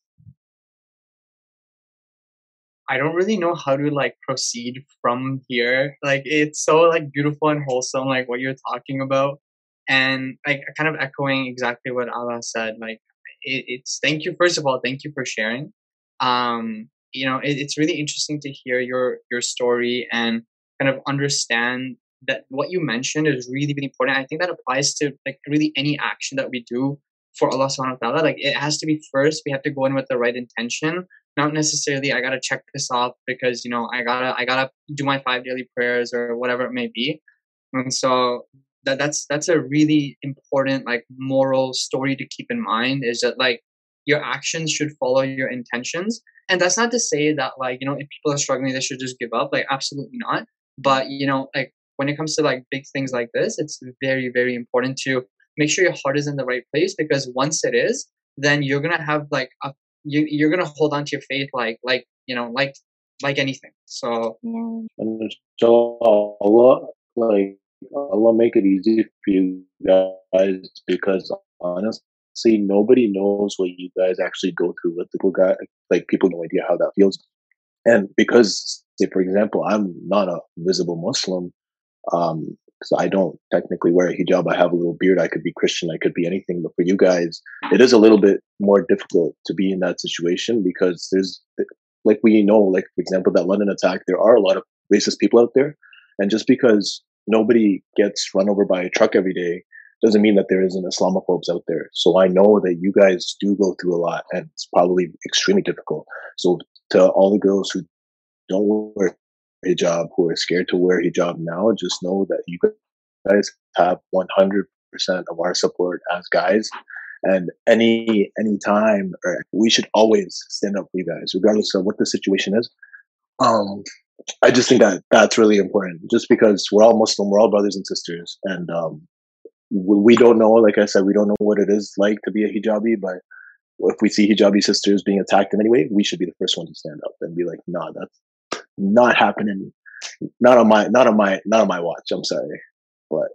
I don't really know how to like proceed from here. Like it's so like beautiful and wholesome, like what you're talking about, and like kind of echoing exactly what Alaa said. Like it, it's thank you first of all, thank you for sharing. Um, you know, it, it's really interesting to hear your your story and kind of understand that what you mentioned is really really important. I think that applies to like really any action that we do for Allah subhanahu wa ta'ala. Like it has to be first, we have to go in with the right intention not necessarily I gotta check this off because you know I gotta I gotta do my five daily prayers or whatever it may be. And so that that's that's a really important like moral story to keep in mind is that like your actions should follow your intentions. And that's not to say that like, you know, if people are struggling they should just give up. Like absolutely not. But you know, like when it comes to like big things like this, it's very, very important to make sure your heart is in the right place because once it is, then you're gonna have like a you you're gonna hold on to your faith like like you know like like anything. So yeah. so Allah like Allah make it easy for you guys because honestly nobody knows what you guys actually go through with the guy like people no idea how that feels. And because say for example I'm not a visible Muslim, um because I don't technically wear a hijab. I have a little beard. I could be Christian. I could be anything. But for you guys, it is a little bit more difficult to be in that situation because there's, like we know, like for example, that London attack. There are a lot of racist people out there, and just because nobody gets run over by a truck every day doesn't mean that there isn't Islamophobes out there. So I know that you guys do go through a lot, and it's probably extremely difficult. So to all the girls who don't wear hijab who are scared to wear hijab now, just know that you guys have 100% of our support as guys. And any any time, we should always stand up for you guys, regardless of what the situation is. Um, I just think that that's really important, just because we're all Muslim, we're all brothers and sisters, and um, we don't know. Like I said, we don't know what it is like to be a hijabi, but if we see hijabi sisters being attacked in any way, we should be the first one to stand up and be like, "Nah, that's not happening. Not on my, not on my, not on my watch. I'm sorry, but.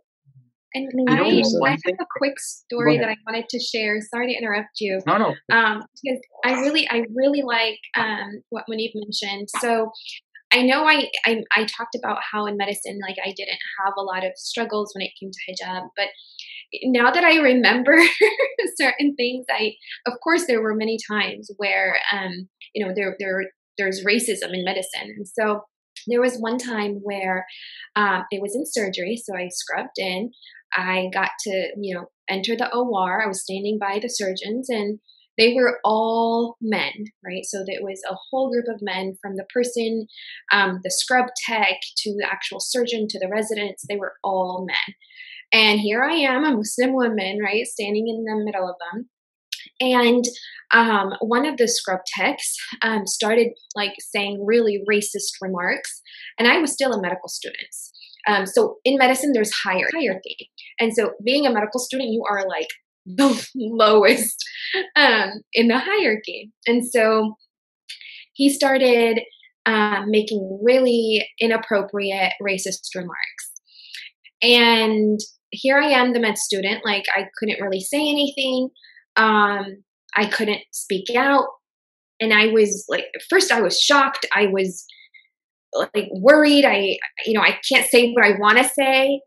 And I, I have a quick story that I wanted to share. Sorry to interrupt you. No, no. Um, because I really, I really like um what Munib mentioned. So I know I, I, I talked about how in medicine, like I didn't have a lot of struggles when it came to hijab, but now that I remember certain things, I of course there were many times where um you know there there there's racism in medicine. And so there was one time where um, it was in surgery, so I scrubbed in. I got to, you know, enter the OR. I was standing by the surgeons, and they were all men, right? So there was a whole group of men from the person, um, the scrub tech, to the actual surgeon, to the residents. They were all men. And here I am, a Muslim woman, right, standing in the middle of them. And um, one of the scrub techs um, started like saying really racist remarks, and I was still a medical student. Um, so in medicine, there's hierarchy, and so being a medical student, you are like the lowest um, in the hierarchy, and so he started um, making really inappropriate racist remarks, and here I am, the med student, like I couldn't really say anything. Um, I couldn't speak out. And I was like, first, I was shocked. I was like worried. I, you know, I can't say what I want to say.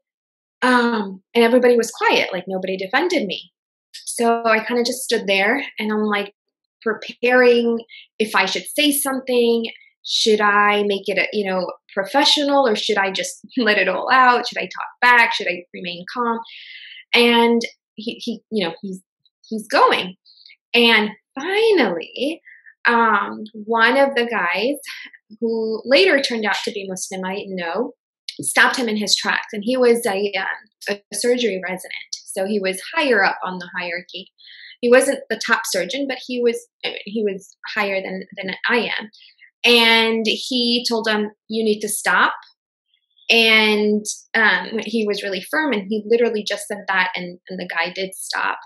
Um, and everybody was quiet, like nobody defended me. So I kind of just stood there and I'm like preparing if I should say something. Should I make it, a, you know, professional or should I just let it all out? Should I talk back? Should I remain calm? And he, he you know, he's he's going. And finally, um, one of the guys who later turned out to be Muslim, I know, stopped him in his tracks. And he was a, um, a surgery resident. So he was higher up on the hierarchy. He wasn't the top surgeon, but he was he was higher than than I am. And he told him, "You need to stop." And um, he was really firm, and he literally just said that, and, and the guy did stop.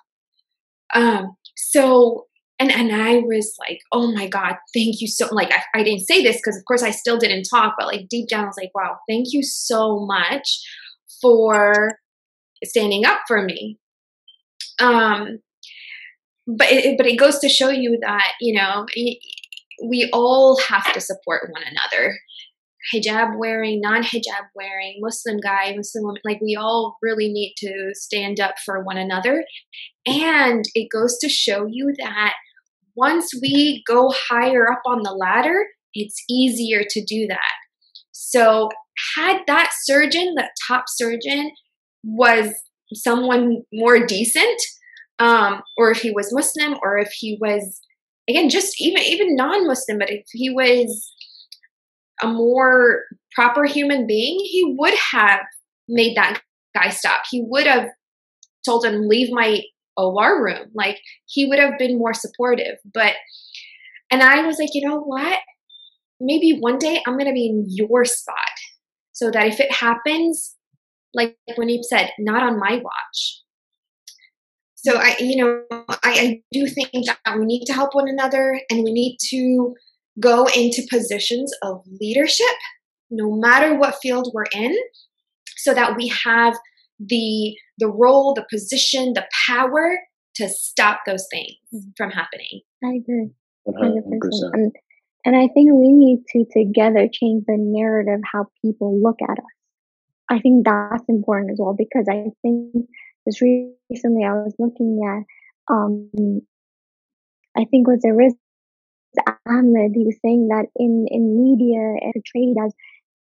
Um, so and and I was like, oh my god, thank you so. Like I, I didn't say this because of course I still didn't talk, but like deep down I was like, wow, thank you so much for standing up for me. Um, but it, but it goes to show you that you know we all have to support one another hijab wearing, non hijab wearing, Muslim guy, Muslim woman. Like we all really need to stand up for one another. And it goes to show you that once we go higher up on the ladder, it's easier to do that. So, had that surgeon, that top surgeon, was someone more decent, um, or if he was Muslim, or if he was again just even even non-Muslim, but if he was a more proper human being, he would have made that guy stop. He would have told him, leave my OR room. Like, he would have been more supportive. But, and I was like, you know what? Maybe one day I'm going to be in your spot so that if it happens, like when he said, not on my watch. So I, you know, I, I do think that we need to help one another and we need to go into positions of leadership, no matter what field we're in, so that we have the the role, the position, the power to stop those things mm-hmm. from happening. I agree. 100%. And, and I think we need to together change the narrative how people look at us. I think that's important as well because I think just recently I was looking at um I think was there is Ahmed, he was saying that in, in media and portrayed as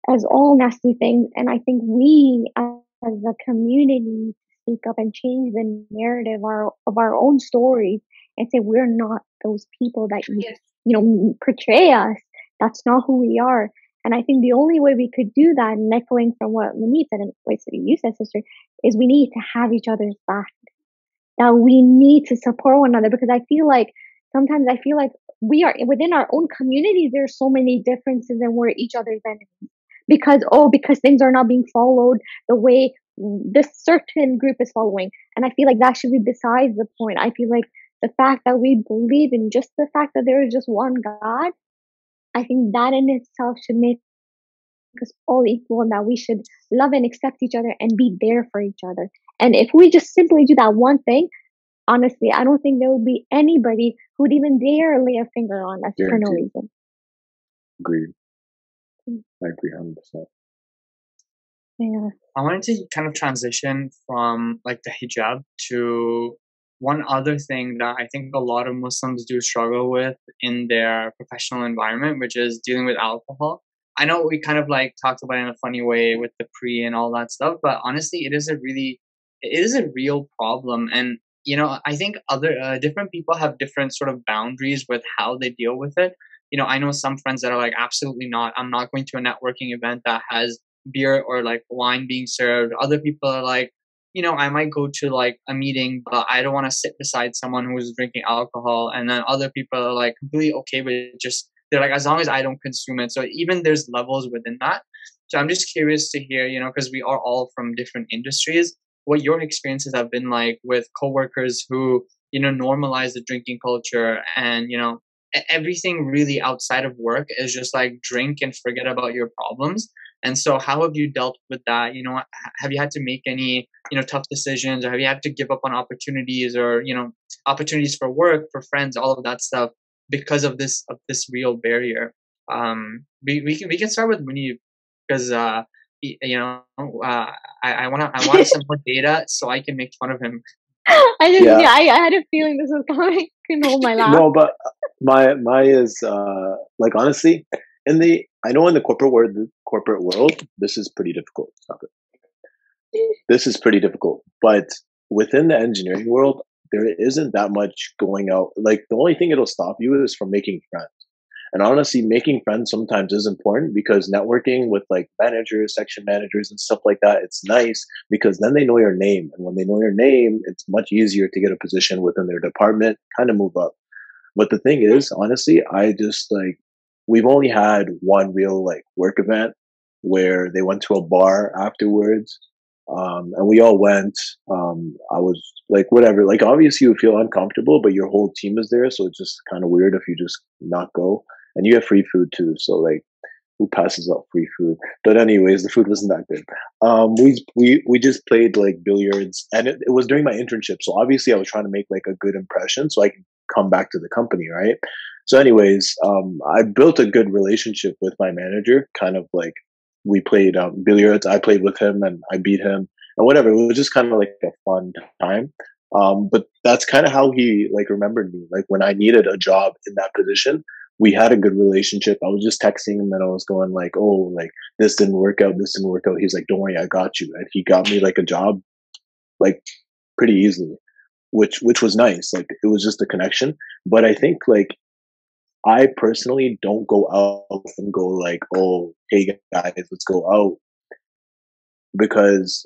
as all nasty things. And I think we as a community speak up and change the narrative our, of our own stories and say we're not those people that you, yes. you know portray us. That's not who we are. And I think the only way we could do that, and echoing from what Munib said and what you said, sister, is we need to have each other's back. That we need to support one another because I feel like sometimes I feel like we are within our own communities there's so many differences and we're each other's enemies. Because oh because things are not being followed the way this certain group is following. And i feel like that should be besides the point. I feel like the fact that we believe in just the fact that there is just one god i think that in itself should make us all equal and that we should love and accept each other and be there for each other. And if we just simply do that one thing honestly, I don't think there would be anybody who'd even dare lay a finger on us Guaranteed. for no reason. Agreed. Hmm. I agree 100%. Yeah. I wanted to kind of transition from like the hijab to one other thing that I think a lot of Muslims do struggle with in their professional environment, which is dealing with alcohol. I know we kind of like talked about it in a funny way with the pre and all that stuff, but honestly, it is a really, it is a real problem. And you know i think other uh, different people have different sort of boundaries with how they deal with it. You know i know some friends that are like absolutely not. I'm not going to a networking event that has beer or like wine being served. Other people are like you know i might go to like a meeting but i don't want to sit beside someone who's drinking alcohol. And then other people are like completely okay with just they're like as long as i don't consume it. So even there's levels within that. So i'm just curious to hear you know because we are all from different industries what your experiences have been like with coworkers who you know normalize the drinking culture and you know everything really outside of work is just like drink and forget about your problems. And so how have you dealt with that? You know have you had to make any you know tough decisions or have you had to give up on opportunities or you know opportunities for work for friends all of that stuff because of this of this real barrier? Um we, we can we can start with Munib because uh you know, uh, I, I want to, I want some more data so I can make fun of him. I just, yeah, yeah I, I, had a feeling this was coming. Couldn't hold my laugh. No, but my, my is, uh, like, honestly, in the, I know in the corporate world, the corporate world, this is pretty difficult. Stop it. This is pretty difficult, but within the engineering world, there isn't that much going out. Like the only thing it'll stop you is from making friends. And honestly, making friends sometimes is important because networking with like managers, section managers, and stuff like that, it's nice because then they know your name. And when they know your name, it's much easier to get a position within their department, kind of move up. But the thing is, honestly, I just like, we've only had one real like work event where they went to a bar afterwards Um, and we all went. Um, I was like, whatever. Like, obviously, you feel uncomfortable, but your whole team is there, so it's just kind of weird if you just not go. And you have free food too, so like, who passes out free food? But anyways, the food wasn't that good. Um, we we we just played like billiards, and it, it was during my internship, so obviously, I was trying to make like a good impression, so I can come back to the company, right? So, anyways, um, I built a good relationship with my manager, kind of like we played um, billiards. I played with him and I beat him and whatever. It was just kind of like a fun time. Um, but that's kind of how he like remembered me. Like when I needed a job in that position, we had a good relationship. I was just texting him and I was going like, "Oh, like this didn't work out. This didn't work out." He's like, "Don't worry, I got you." And he got me like a job, like pretty easily, which which was nice. Like it was just a connection. But I think like I personally don't go out and go like, oh, hey guys, let's go out because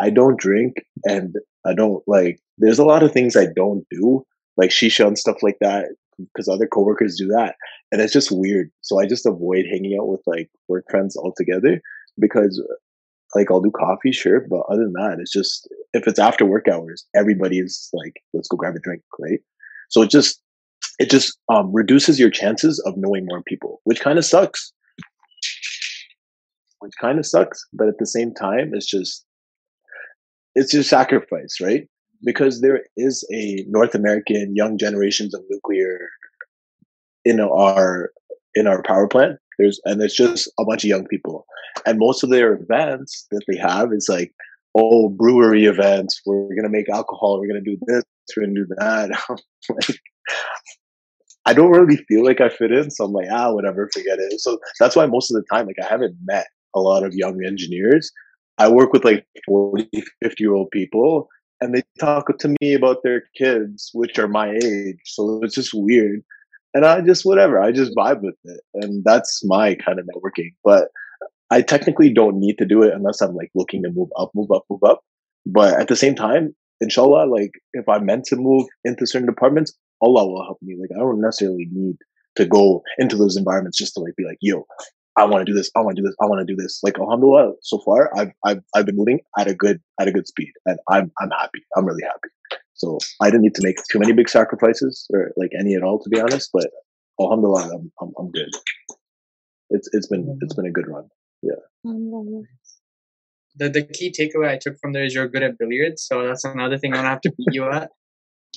I don't drink and I don't like, there's a lot of things I don't do, like shisha and stuff like that, because other coworkers do that. And it's just weird. So I just avoid hanging out with like work friends altogether because like I'll do coffee, sure. But other than that, it's just, if it's after work hours, everybody's like, let's go grab a drink, right? So it just, it just um, reduces your chances of knowing more people, which kind of sucks. Which kind of sucks, but at the same time, it's just it's just sacrifice, right? Because there is a North American young generations of nuclear in our in our power plant. There's and there's just a bunch of young people, and most of their events that they have is like oh brewery events. We're gonna make alcohol. We're gonna do this. We're gonna do that. like, I don't really feel like I fit in. So I'm like, ah, whatever, forget it. So that's why most of the time, like, I haven't met a lot of young engineers. I work with like 40, 50 year old people and they talk to me about their kids, which are my age. So it's just weird. And I just, whatever, I just vibe with it. And that's my kind of networking. But I technically don't need to do it unless I'm like looking to move up, move up, move up. But at the same time, inshallah, like if I'm meant to move into certain departments, Allah will help me. Like I don't necessarily need to go into those environments just to like be like, yo, I want to do this, I want to do this, I want to do this. Like alhamdulillah, so far I've I've I've been moving at a good at a good speed and I'm I'm happy. I'm really happy. So I didn't need to make too many big sacrifices or like any at all to be honest, but alhamdulillah I'm I'm, I'm good. It's it's been it's been a good run. Yeah. The the key takeaway I took from there is you're good at billiards, so that's another thing I'm gonna have to beat you at.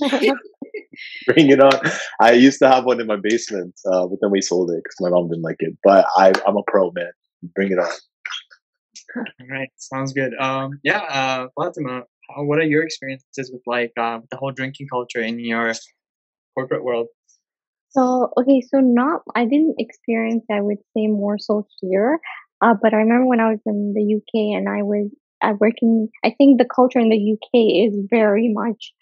Bring it on. I used to have one in my basement, uh, but then we sold it because my mom didn't like it. But I, I'm a pro, man. Bring it on. All right, sounds good. Um, yeah, uh, Fatima, how, what are your experiences with like uh, the whole drinking culture in your corporate world? So okay, so not I didn't experience I would say more so here, uh, but I remember when I was in the UK and I was uh, working. I think the culture in the UK is very much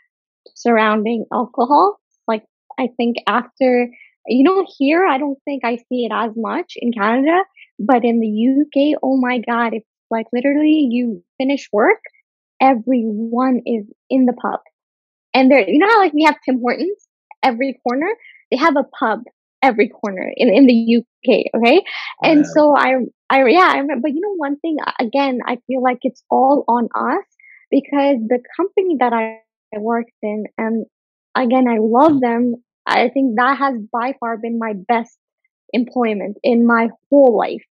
surrounding alcohol. Like, I think after, you know, here, I don't think I see it as much in Canada, but in the UK, oh my God, it's like literally you finish work, everyone is in the pub. And there, you know how like we have Tim Hortons every corner? They have a pub every corner in, in the UK. Okay. Oh, and so I, I, yeah, I remember, but you know, one thing again, I feel like it's all on us because the company that I I worked in. And again, I love them. I think that has by far been my best employment in my whole life.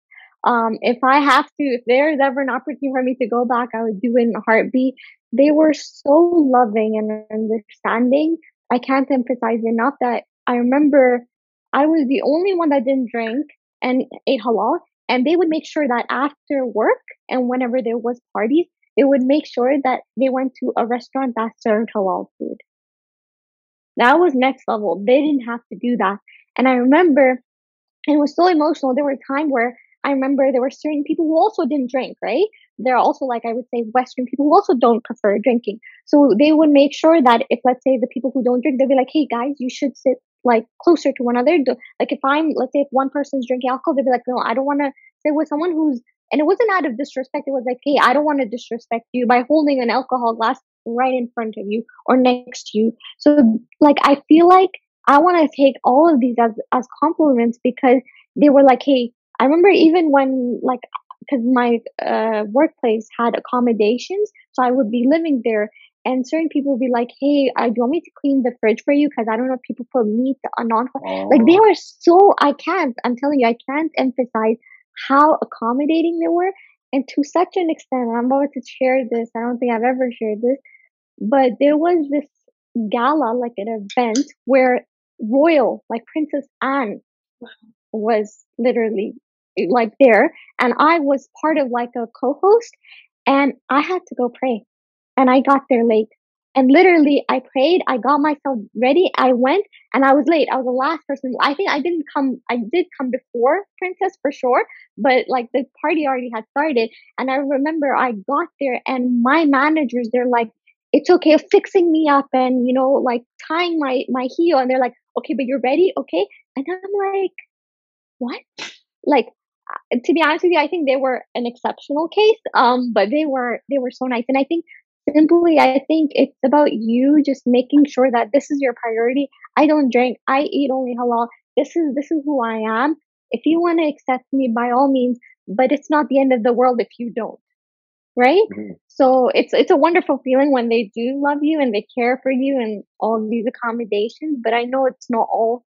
Um, if I have to, if there's ever an opportunity for me to go back, I would do it in a heartbeat. They were so loving and understanding. I can't emphasize enough that I remember I was the only one that didn't drink and ate halal. And they would make sure that after work and whenever there was parties, they would make sure that they went to a restaurant that served halal food. That was next level. They didn't have to do that. And I remember it was so emotional. There were times where I remember there were certain people who also didn't drink, right? There are also, like I would say, Western people who also don't prefer drinking. So they would make sure that if, let's say, the people who don't drink, they'd be like, hey guys, you should sit like closer to one another. Like if I'm, let's say, if one person's drinking alcohol, they'd be like, no, I don't want to sit with someone who's and it wasn't out of disrespect. It was like, hey, I don't want to disrespect you by holding an alcohol glass right in front of you or next to you. So, like, I feel like I want to take all of these as, as compliments because they were like, hey, I remember even when, like, because my uh, workplace had accommodations, so I would be living there. And certain people would be like, "Hey, uh, do you want me to clean the fridge for you? Because I don't know if people put meat on non like they were so. I can't. I'm telling you, I can't emphasize how accommodating they were, and to such an extent. I'm about to share this. I don't think I've ever shared this, but there was this gala, like an event where royal, like Princess Anne, was literally like there, and I was part of like a co-host, and I had to go pray, and I got there late. And literally, I prayed. I got myself ready. I went, and I was late. I was the last person. I think I didn't come. I did come before Princess for sure, but like the party already had started. And I remember I got there, and my managers, they're like, "It's okay, fixing me up, and you know, like tying my my heel." And they're like, "Okay, but you're ready, okay?" And I'm like, "What?" Like to be honest with you, I think they were an exceptional case. Um, but they were they were so nice, and I think simply, I think it's about you just making sure that this is your priority. I don't drink. I eat only halal. This is this is who I am. If you want to accept me, by all means. But it's not the end of the world if you don't, right? Mhm. So it's it's a wonderful feeling when they do love you and they care for you and all these accommodations. But I know it's not all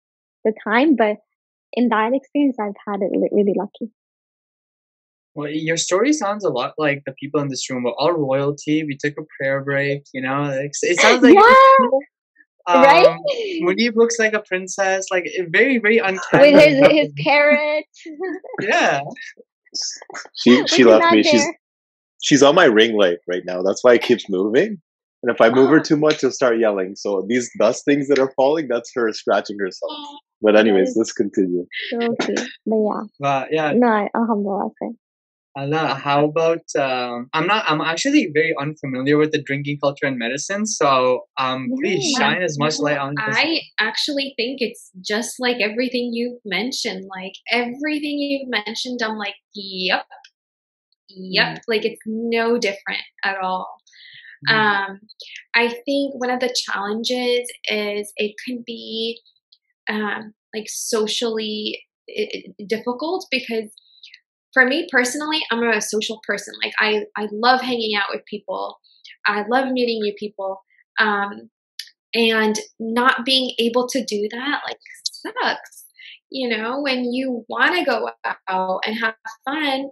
the time. But in that experience, I've had it really lucky. Well, your story sounds a lot like the people in this room. We're all royalty. We took a prayer break. You know, Like, it sounds like yeah, um, right. Munib looks like a princess. Like very, very uncanny. With his his parrot. yeah. She Which she is left me. She's there. she's on my ring light right now. That's why it keeps moving. And if I move her Oh. too much, she'll start yelling. So these dust things that are falling, that's her scratching herself. But anyways, let's continue. So cute. But yeah, But yeah, no, I- alhamdulillah. Alaa, how about um I'm not I'm actually very unfamiliar with the drinking culture and medicine, so um please Yeah. shine as much light on this. I actually think it's just like everything you've mentioned. Like everything you've mentioned, I'm like, yep, yep. Like it's no different at all. Um, I think one of the challenges is it can be um, like socially difficult because for me personally, I'm a social person. Like I, I love hanging out with people. I love meeting new people. Um, and not being able to do that like sucks. You know, when you want to go out and have fun,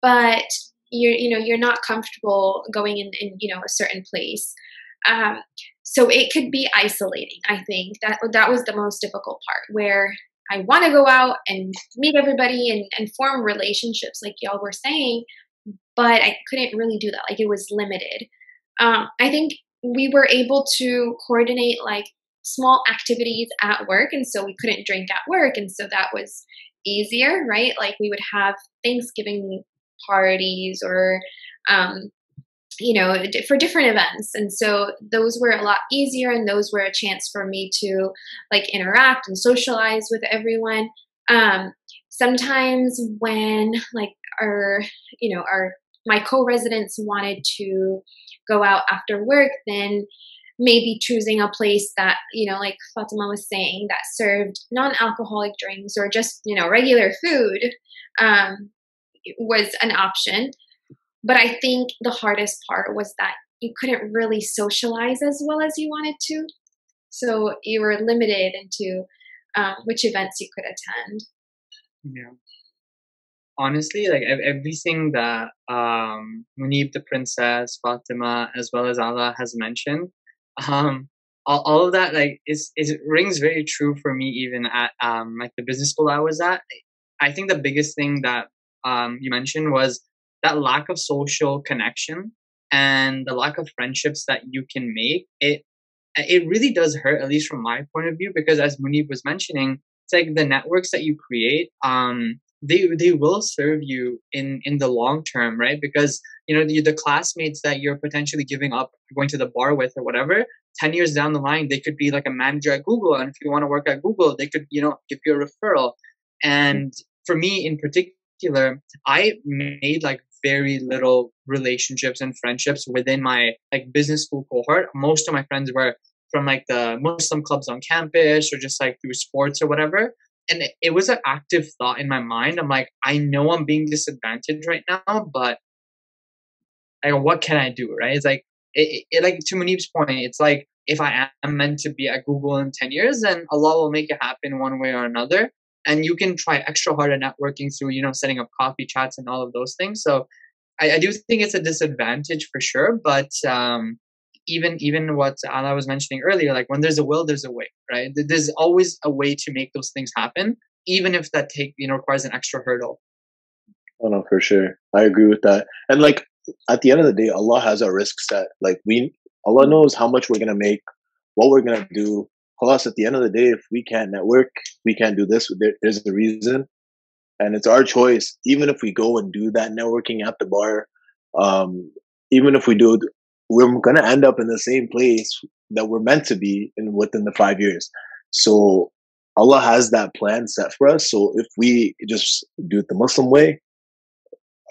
but you're you know you're not comfortable going in, in you know a certain place um, so it could be isolating i think that that was the most difficult part where i want to go out and meet everybody and, and form relationships like y'all were saying but i couldn't really do that like it was limited. Um, i think we were able to coordinate like small activities at work and so we couldn't drink at work and so that was easier right? Like we would have thanksgiving parties or um, you know for different events and so those were a lot easier and those were a chance for me to like interact and socialize with everyone um, sometimes when like our you know our my co-residents wanted to go out after work then maybe choosing a place that you know like fatima was saying that served non-alcoholic drinks or just you know regular food um, was an option. But I think the hardest part was that you couldn't really socialize as well as you wanted to. So you were limited into um, which events you could attend. Yeah. Honestly, like everything that um Munib the princess, Fatima, as well as Alaa has mentioned, um, all, all of that like is is rings very true for me even at um like the business school I was at. I think the biggest thing that um you mentioned was that lack of social connection and the lack of friendships that you can make. It it really does hurt, at least from my point of view, because as Munib was mentioning, it's like the networks that you create um they they will serve you in in the long term right because you know the, the classmates that you're potentially giving up going to the bar with or whatever 10 years down the line they could be like a manager at google and if you want to work at google they could you know give you a referral and for me in particular i made like very little relationships and friendships within my like business school cohort most of my friends were from like the muslim clubs on campus or just like through sports or whatever and it, it was an active thought in my mind. I'm like, I know I'm being disadvantaged right now, but like, what can I do? Right? It's like, it, it like to Munib's point, it's like if I am meant to be at Google in 10 years, then Allah will make it happen one way or another. And you can try extra hard at networking through, you know, setting up coffee chats and all of those things. So I, I do think it's a disadvantage for sure. But um, even even what Anna was mentioning earlier, like when there's a will, there's a way, right? There's always a way to make those things happen, even if that take you know requires an extra hurdle. Oh no, for sure, I agree with that. And like at the end of the day, Allah has our rizq set. Like we, Allah knows how much we're gonna make, what we're gonna do. Plus, at the end of the day, if we can't network, we can't do this. There, there's a reason, and it's our choice. Even if we go and do that networking at the bar, um, even if we do we're going to end up in the same place that we're meant to be in within the five years. So Allah has that plan set for us. So if we just do it the Muslim way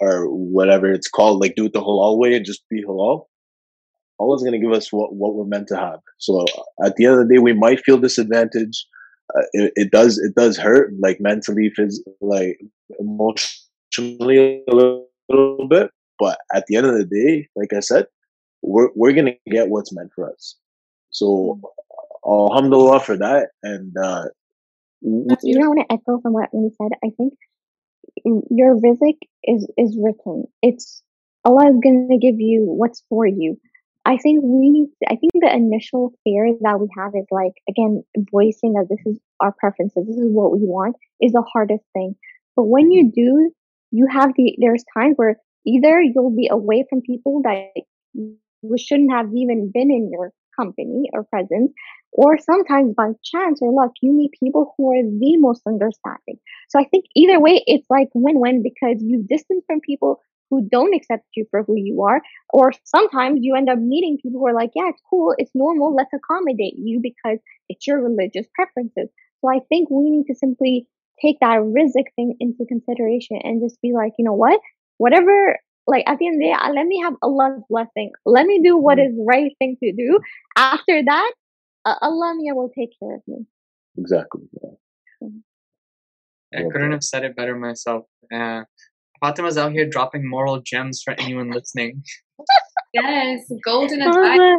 or whatever it's called, like do it the halal way and just be halal, Allah's going to give us what, what we're meant to have. So at the end of the day, we might feel disadvantaged. Uh, it, it, does, it does hurt like mentally, physically, like emotionally a little, bit. But at the end of the day, like I said, we're we're gonna get what's meant for us. So alhamdulillah for that and uh you know I want to echo from what you said. I think your rizq is is written. It's Allah is gonna give you what's for you. I think we I think the initial fear that we have is like again voicing that this is our preferences, this is what we want is the hardest thing. But when you mm-hmm. do, you have the there's times where either you'll be away from people that who shouldn't have even been in your company or presence, or sometimes by chance or luck, you meet people who are the most understanding. So I think either way, it's like win-win because you distance from people who don't accept you for who you are, or sometimes you end up meeting people who are like, yeah, it's cool, it's normal, let's accommodate you because it's your religious preferences. So I think we need to simply take that rizq thing into consideration and just be like, you know what? Whatever like at the end of the day, uh, let me have Allah's blessing. Let me do what mm. is right thing to do. After that, uh, Allah will take care of me. Exactly. Yeah. I couldn't have said it better myself. Uh, Fatima's out here dropping moral gems for anyone listening. yes, golden advice.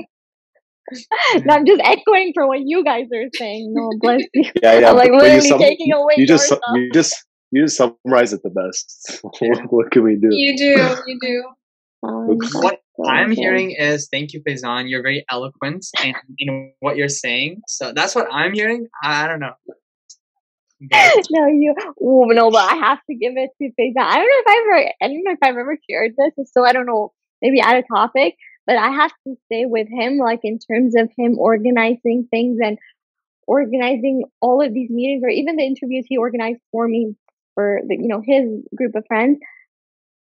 no, I'm just echoing for what you guys are saying. No, bless you. Yeah, yeah. I'm like literally sum- taking away. You just, you just you just summarize it the best. what can we do? You do, you do. Um, what I'm hearing is thank you, Faizan. You're very eloquent in, in what you're saying. So that's what I'm hearing. I don't know. But. no, you oh, no, but I have to give it to Faizan. I don't know if I ever I don't know if I've ever shared this, so I don't know, maybe out of topic. But I have to stay with him, like in terms of him organizing things and organizing all of these meetings or even the interviews he organized for me for the, you know his group of friends,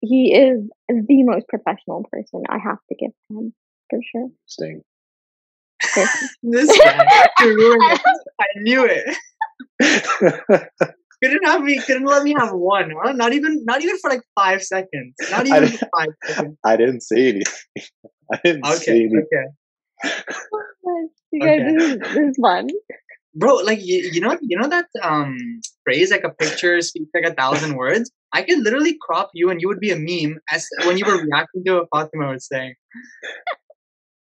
he is the most professional person. I have to give him for sure. Sting. this guy I knew it. Couldn't have me. Couldn't let me have one. Huh? Not even. Not even for like five seconds. Not even five seconds. I didn't see anything. I didn't okay, say anything. Okay. You guys, okay. this, is, this is fun bro like you, you know you know that um phrase like a picture speaks like a thousand words i could literally crop you and you would be a meme as when you were reacting to what fatima was saying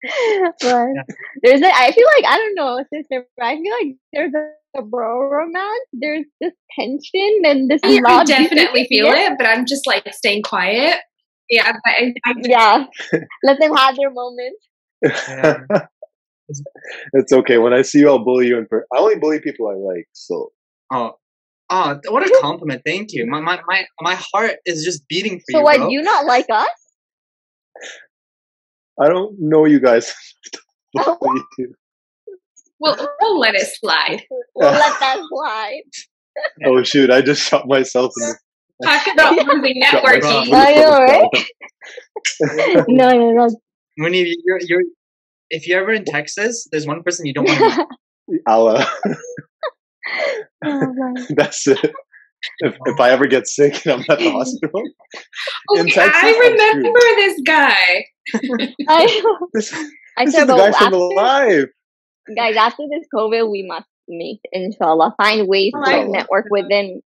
but yeah. there's a, I feel like I don't know, sister, but I feel like there's a, a bro romance. There's this tension and this I, love. I definitely feel it, but I'm just like staying quiet. Yeah, but I, I, yeah. Let them have their moment. Yeah it's okay. When I see you, I'll bully you. In per- I only bully people I like. So. Oh, oh, what a compliment! Thank you. My my my my heart is just beating for so you. So, what? Bro. You not like us? I don't know you guys. Well, we'll let it slide. We'll let that slide. oh shoot! I just shot myself in the. Talk about losing networking. I know, right? no, no, no. When you, you're, you're if you're ever in Texas, there's one person you don't want to meet. Alaa. oh, That's it. If, if I ever get sick and I'm at the hospital. Okay, Texas, I remember this guy. I, this, I this said, is the guy from Alive. Guys, after this COVID, we must me, inshallah. Find ways to Inshallah. network within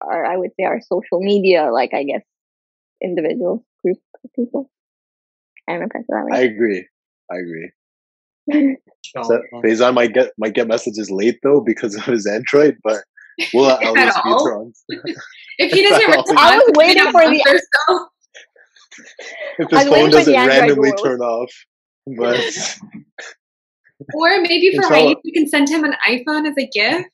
our, I would say, our social media, like, I guess, individuals, groups of people. I don't know if I said that I agree. I agree. So Faizan might get might get messages late though because of his Android, but we'll at If least be all. Trons. If he doesn't I respond, was waiting for the- or so, If I his was waiting phone doesn't randomly rules. turn off, but or maybe for Inshallah. Raif, you can send him an iPhone as a gift.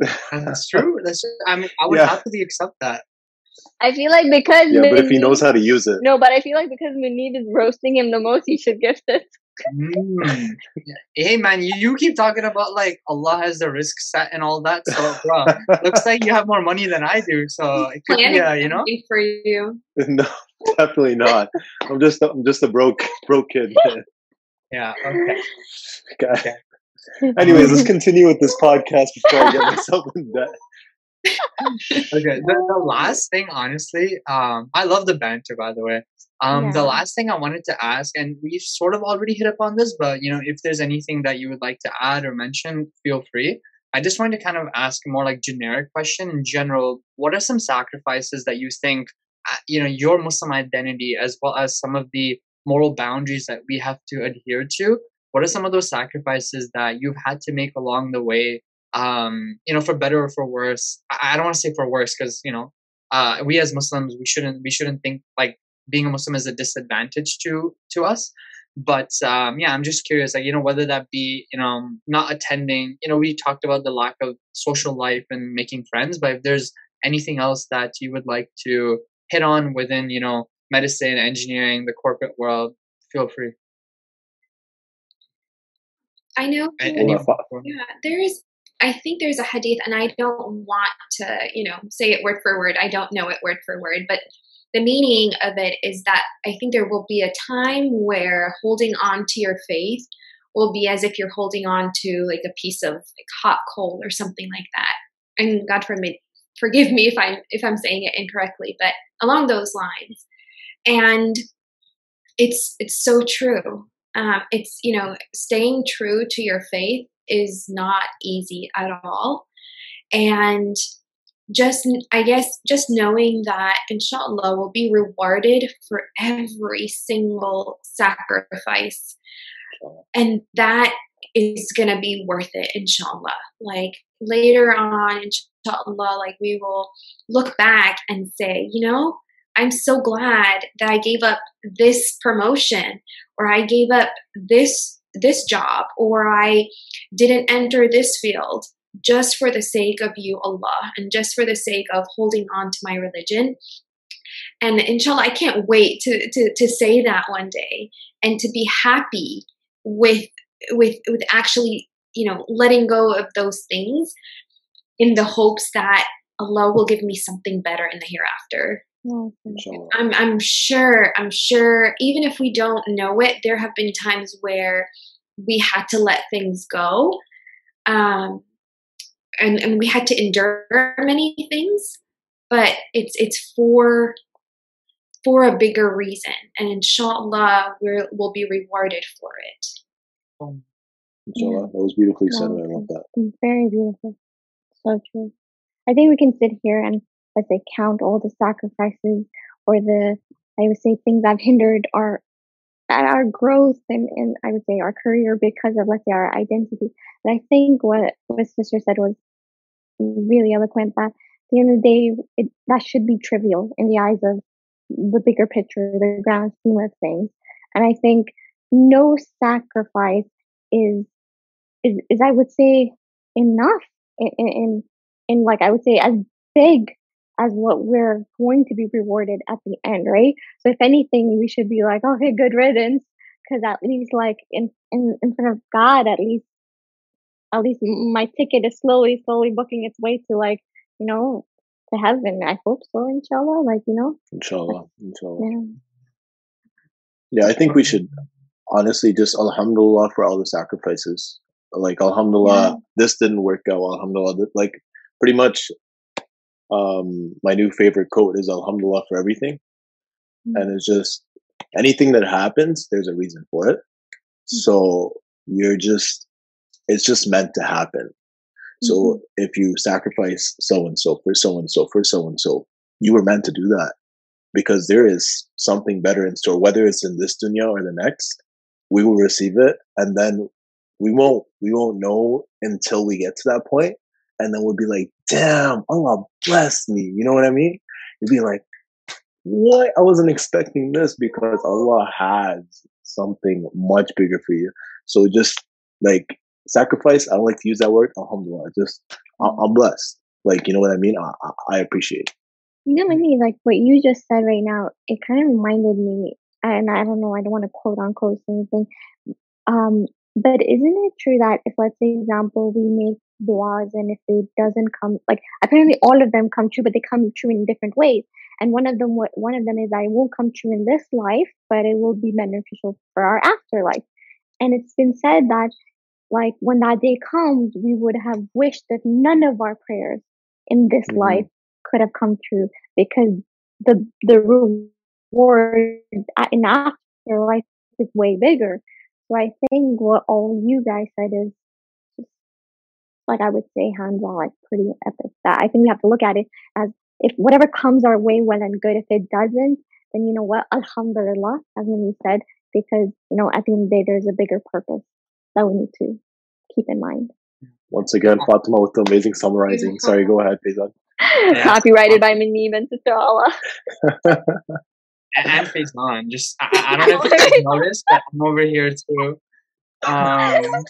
That's true. That's I mean, I would Yeah. happily accept that. I feel like because yeah, but if he knows how to use it, no, but I feel like because Munib is roasting him the most, he should gift it. Mm. Hey man, you, you keep talking about like Allah has the rizq set and all that. So, bro, looks like you have more money than I do. So it could be, uh, you know. for you. no, definitely not. I'm just I'm just a broke broke kid. Yeah. Okay. Okay. Anyways, let's continue with this podcast before I get myself in debt. Okay. The, the last thing, honestly, um, I love the banter. By the way, um, the last thing I wanted to ask, and we've sort of already hit upon this, but you know, if there's anything that you would like to add or mention, feel free. I just wanted to kind of ask a more like generic question in general. What are some sacrifices that you think, you know, your Muslim identity as well as some of the moral boundaries that we have to adhere to? What are some of those sacrifices that you've had to make along the way? Um, you know, for better or for worse. I, I don't want to say for worse because you know, uh, we as Muslims we shouldn't we shouldn't think like being a Muslim is a disadvantage to to us. But um, yeah, I'm just curious, like you know, whether that be you know not attending. You know, we talked about the lack of social life and making friends, but if there's anything else that you would like to hit on within you know medicine, engineering, the corporate world, feel free. I know. And, Well, and you, if I- Yeah, there's. I think there's a hadith, and I don't want to, you know, say it word for word. I don't know it word for word, but the meaning of it is that I think there will be a time where holding on to your faith will be as if you're holding on to like a piece of like hot coal or something like that. And God forbid, forgive me if I'm if I'm saying it incorrectly, but along those lines. And it's it's so true. Um, it's you know staying true to your faith is not easy at all, and just I guess just knowing that inshallah will be rewarded for every single sacrifice, and that is gonna be worth it inshallah. Like later on inshallah, like we will look back and say, you know, I'm so glad that I gave up this promotion or I gave up this this job or I didn't enter this field just for the sake of you Allah and just for the sake of holding on to my religion. And inshallah I can't wait to to to say that one day and to be happy with with with actually, you know, letting go of those things in the hopes that Allah will give me something better in the hereafter. Inshallah. I'm I'm sure I'm sure even if we don't know it, there have been times where we had to let things go, um, and and we had to endure many things, but it's it's for for a bigger reason, and inshallah we'll we'll be rewarded for it. Inshallah. That was beautifully said. Wow. I love that. Mm, very beautiful. So true. I think we can sit here and let's say count all the sacrifices or the I would say things that have hindered our our growth and, and I would say our career because of let's say our identity. And I think what what sister said was really eloquent that at the end of the day it, that should be trivial in the eyes of the bigger picture, the grand scheme of things. And I think no sacrifice is is, is I would say enough in, in in like I would say as big as what we're going to be rewarded at the end, right? So if anything, we should be like, okay, good riddance, because at least like in, in in front of God, at least at least my ticket is slowly, slowly booking its way to like you know to heaven. I hope so, inshallah. Like you know, Inshallah. Inshallah. yeah, Yeah, I think we should honestly just alhamdulillah for all the sacrifices. Like alhamdulillah, Yeah. this didn't work out. Alhamdulillah, like pretty much. Um, my new favorite quote is alhamdulillah for everything, Mm. and it's just anything that happens, there's a reason for it. Mm. So you're just, it's just meant to happen. So Mhm. if you sacrifice so and so for so and so for so and so, you were meant to do that because there is something better in store, whether it's in this dunya or the next. We will receive it, and then we won't we won't know until we get to that point, and then we'll be like, "Damn, Allah bless me." You know what I mean? You'd be like, "What? I wasn't expecting this because Allah has something much bigger for you." So just like sacrifice. I don't like to use that word. Alhamdulillah. Just I- I'm blessed. Like you know what I mean. I, I, I appreciate. it. You know, Minnie, like what you just said right now, it kind of reminded me, and I don't know, I don't want to quote unquote say anything, um, but isn't it true that if, let's say, example, we make du'as and if it doesn't come, like apparently all of them come true, but they come true in different ways. And one of them, one of them is that it won't come true in this life, but it will be beneficial for our afterlife. And it's been said that, like, when that day comes, we would have wished that none of our prayers in this Mhm. life could have come true because the the reward in afterlife is way bigger. So I think what all you guys said is just like I would say hands on like pretty epic. That I think we have to look at it as if whatever comes our way, well and good. If it doesn't, then you know what, Alhamdulillah, as Mimi said, because you know at the end of the day there's a bigger purpose that we need to keep in mind. Once again, Fatima with the amazing summarizing. Sorry, go ahead, Faizan. Copyrighted by Minnie and Sister Alaa. and, and Faizan. Just I, I I don't know if you guys noticed, but I'm over here too. Um,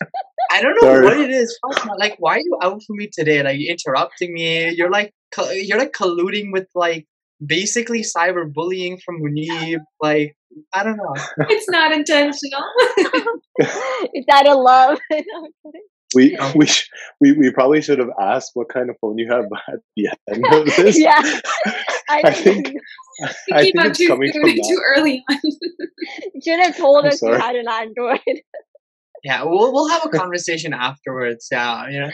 I don't know Sorry. what it is. Fatima, Like, why are you out for me today? Like, you're interrupting me. You're like, co- you're like colluding with like basically cyberbullying from Munib. Like, I don't know. It's not intentional. Is that a love? No, I'm kidding. We we, sh- we we probably should have asked what kind of phone you have at the end of this. yeah, I, I think think I keep think up it's too coming soon from too early on. you should have told I'm us you had an Android. Yeah, we'll we'll have a conversation afterwards. Yeah, you know,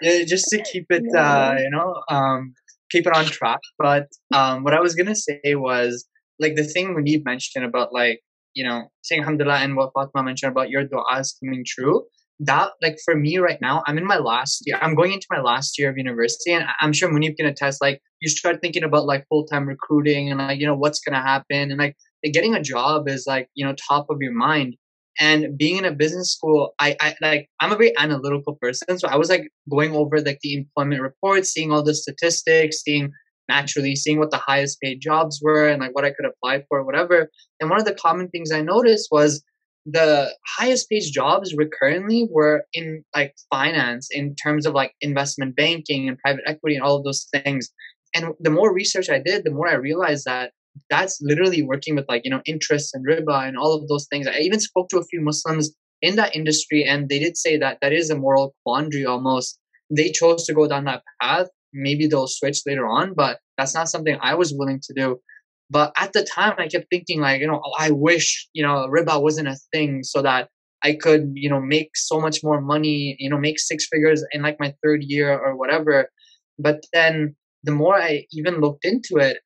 yeah, just to keep it, uh, you know, um, keep it on track. But um, what I was gonna say was like the thing Munib mentioned about like you know saying Alhamdulillah and what Fatma mentioned about your du'as coming true. That like for me right now, I'm in my last year. I'm going into my last year of university, and I'm sure Munib can attest. Like you start thinking about like full time recruiting and like you know what's gonna happen, and like getting a job is like you know top of your mind and being in a business school I, I like i'm a very analytical person so i was like going over like the employment reports seeing all the statistics seeing naturally seeing what the highest paid jobs were and like what i could apply for whatever and one of the common things i noticed was the highest paid jobs recurrently were in like finance in terms of like investment banking and private equity and all of those things. And the more research i did the more i realized that that's literally working with like you know interest and riba and all of those things. I even spoke to a few muslims in that industry and they did say that that is a moral quandary almost. They chose to go down that path. Maybe they'll switch later on but that's not something i was willing to do but at the time i kept thinking like you know oh, i wish you know riba wasn't a thing so that i could you know make so much more money you know make six figures in like my third year or whatever. But then the more i even looked into it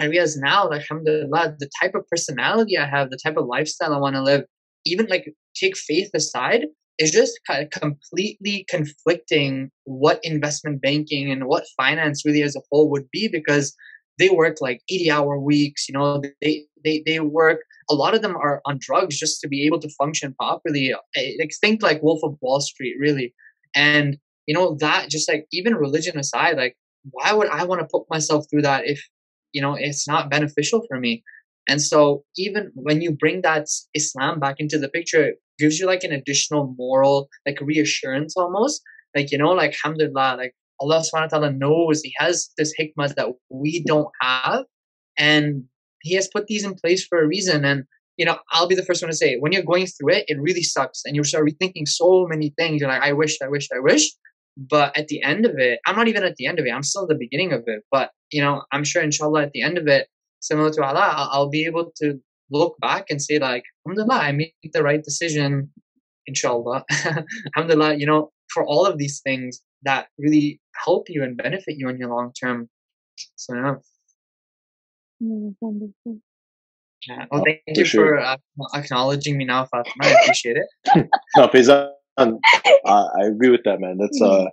I realize now, alhamdulillah, the type of personality I have, the type of lifestyle I want to live, even like take faith aside, is just kind of completely conflicting what investment banking and what finance really as a whole would be because they work like 80 hour weeks, you know, they, they, they work, a lot of them are on drugs just to be able to function properly. Eh, Like, think like Wolf of Wall Street, really. And, you know, that just like, even religion aside, like, why would I want to put myself through that if you know it's not beneficial for me and so even when you bring that islam back into the picture it gives you like an additional moral like reassurance almost like you know like alhamdulillah like allah subhanahu wa ta'ala knows he has this hikmah that we don't have and he has put these in place for a reason. And you know i'll be the first one to say when you're going through it it really sucks and you start rethinking so many things. You're like i wish i wish i wish. But at the end of it i'm not even at the end of it i'm still at the beginning of it. But you know i'm sure inshallah at the end of it similar to Alaa i'll, I'll be able to look back and say like alhamdulillah i made the right decision inshallah. Alhamdulillah you know for all of these things that really help you and benefit you in your long term so yeah, Mm, wonderful. yeah. well thank For you sure. for uh, acknowledging me now Fatima. i appreciate it No, Faizan, I, I agree with that, man. That's uh,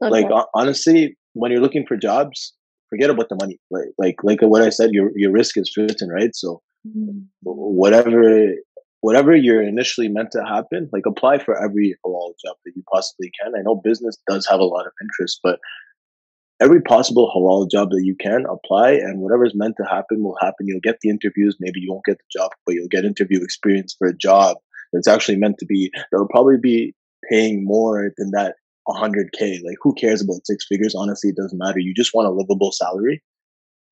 like honestly, when you're looking for jobs, forget about the money. Like like like what I said, your your rizq is written, right? So mm-hmm. whatever whatever you're initially meant to happen, like apply for every halal job that you possibly can. I know business does have a lot of interest, but every possible halal job that you can apply and whatever's meant to happen will happen. You'll get the interviews. Maybe you won't get the job, but you'll get interview experience for a job that's actually meant to be, that'll probably be paying more than that 100K. Like, who cares about six figures? Honestly, it doesn't matter. You just want a livable salary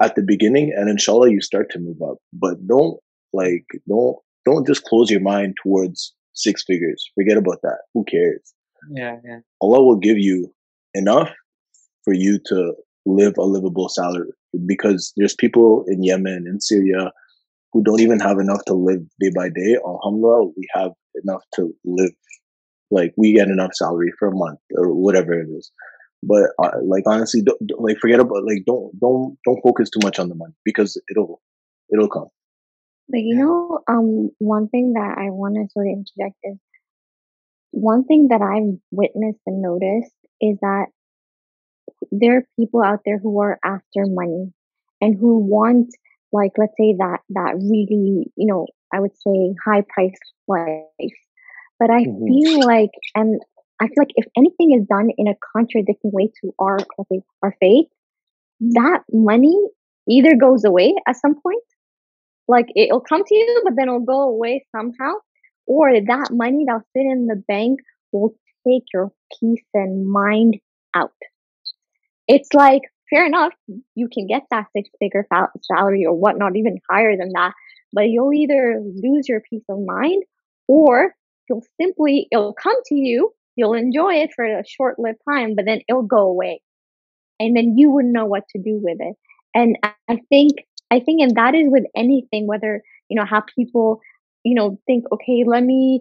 at the beginning, and inshallah, you start to move up. But don't, like, don't, don't just close your mind towards six figures. Forget about that. Who cares? Yeah, yeah. Allah will give you enough for you to live a livable salary because there's people in Yemen in Syria who don't even have enough to live day by day. Alhamdulillah, we have enough to live like we get enough salary for a month or whatever it is. But uh, like honestly, don't, don't, like forget about like don't don't don't focus too much on the money because it'll it'll come. But you know, um, one thing that I want to sort of interject is one thing that I've witnessed and noticed is that there are people out there who are after money and who want like let's say that that really you know i would say high priced life but I mm-hmm. feel like, and I feel like if anything is done in a contradicting way to our our faith, that money either goes away at some point, like it'll come to you, but then it'll go away somehow, or that money that'll sit in the bank will take your peace and mind out. It's like fair enough, you can get that six figure salary or whatnot, even higher than that, but you'll either lose your peace of mind or you'll simply it'll come to you you'll enjoy it for a short lived time but then it'll go away and then you wouldn't know what to do with it and i think i think and that is with anything whether you know how people you know think okay let me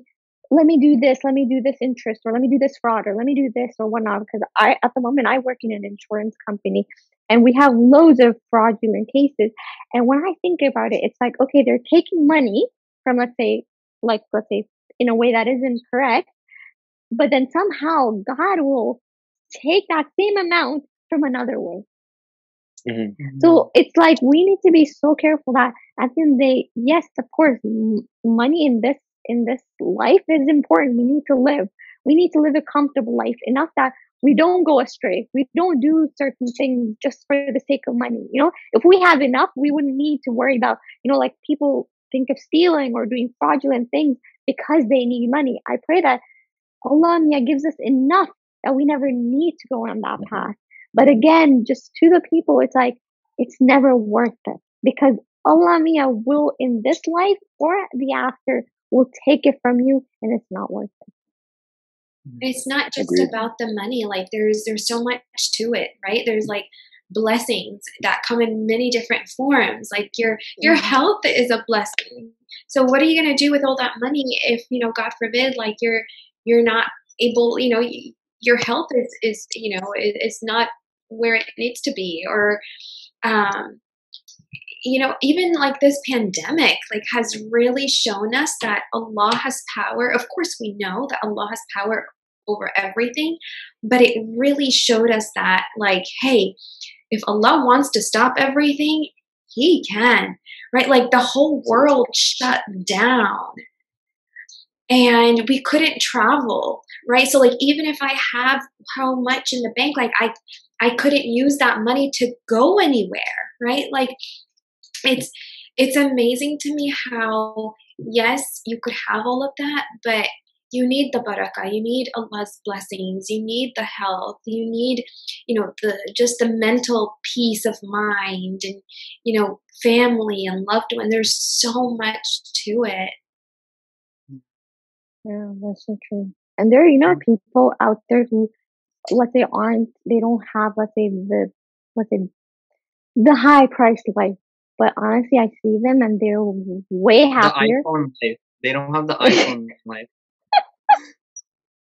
let me do this let me do this interest or let me do this fraud or let me do this or whatnot because i at the moment i work in an insurance company and we have loads of fraudulent cases and when i think about it it's like okay they're taking money from let's say like let's say in a way that isn't correct. But then somehow God will take that same amount from another way. Mm-hmm. So it's like we need to be so careful that at the end of the day, yes, of course, m- money in this in this life is important. We need to live. We need to live a comfortable life enough that we don't go astray. We don't do certain things just for the sake of money. You know, if we have enough, we wouldn't need to worry about, you know, like people think of stealing or doing fraudulent things because they need money. I pray that Allah gives us enough that we never need to go on that mm-hmm. path. But again, just to the people, it's like, it's never worth it because Allah will in this life or the after will take it from you and it's not worth it. It's not just Agreed. about the money. Like there's there's so much to it, right? There's like blessings that come in many different forms. Like your your mm-hmm. health is a blessing. So what are you going to do with all that money if you know, God forbid, like you're you're not able, you know, your health is is you know is not where it needs to be, or um, you know, even like this pandemic, like has really shown us that Allah has power. Of course, we know that Allah has power over everything, but it really showed us that, like, hey, if Allah wants to stop everything, He can, right? Like the whole world shut down and we couldn't travel, right? So, like, even if I have how much in the bank, like, I, I couldn't use that money to go anywhere, right? Like, it's, it's amazing to me how, yes, you could have all of that, but you need the barakah you need allah's blessings. You need the health. You need you know the just the mental peace of mind and you know family and loved one. There's so much to it. Yeah that's so true. And there are, you know people out there who let's say aren't they don't have let's say the let's say the high priced life but honestly i see them and they're way happier the iPhone life. they don't have the iphone life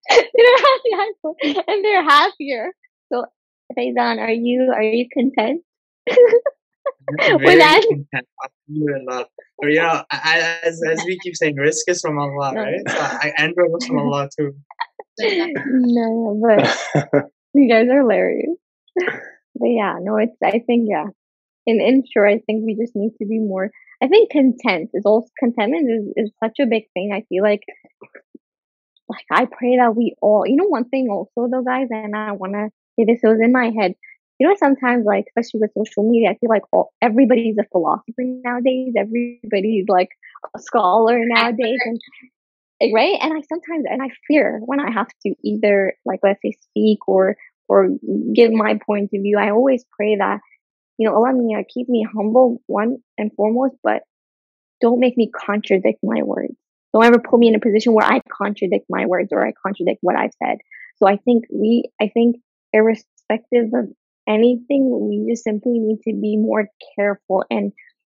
they don't have the iPhone and they're happier. So, Faizan, are you are you content? Very that? content. You know, as as we keep saying, rizq is from Allah, right? So was from Allah too. no, but You guys are hilarious. but yeah, no, it's I think yeah. In in short, I think we just need to be more I think content is also contentment is, is such a big thing. I feel like like I pray that we all you know one thing also though guys and I wanna say this it was in my head. You know sometimes like especially with social media, I feel like all, everybody's a philosopher nowadays. Everybody's like a scholar nowadays and right? And i sometimes and i fear when i have to either like let's say speak or or give my point of view i always pray that you know allah me uh, keep me humble one and foremost but don't make me contradict my words. Don't ever put me in a position where i contradict my words or i contradict what i've said. So i think we i think irrespective of anything we just simply need to be more careful and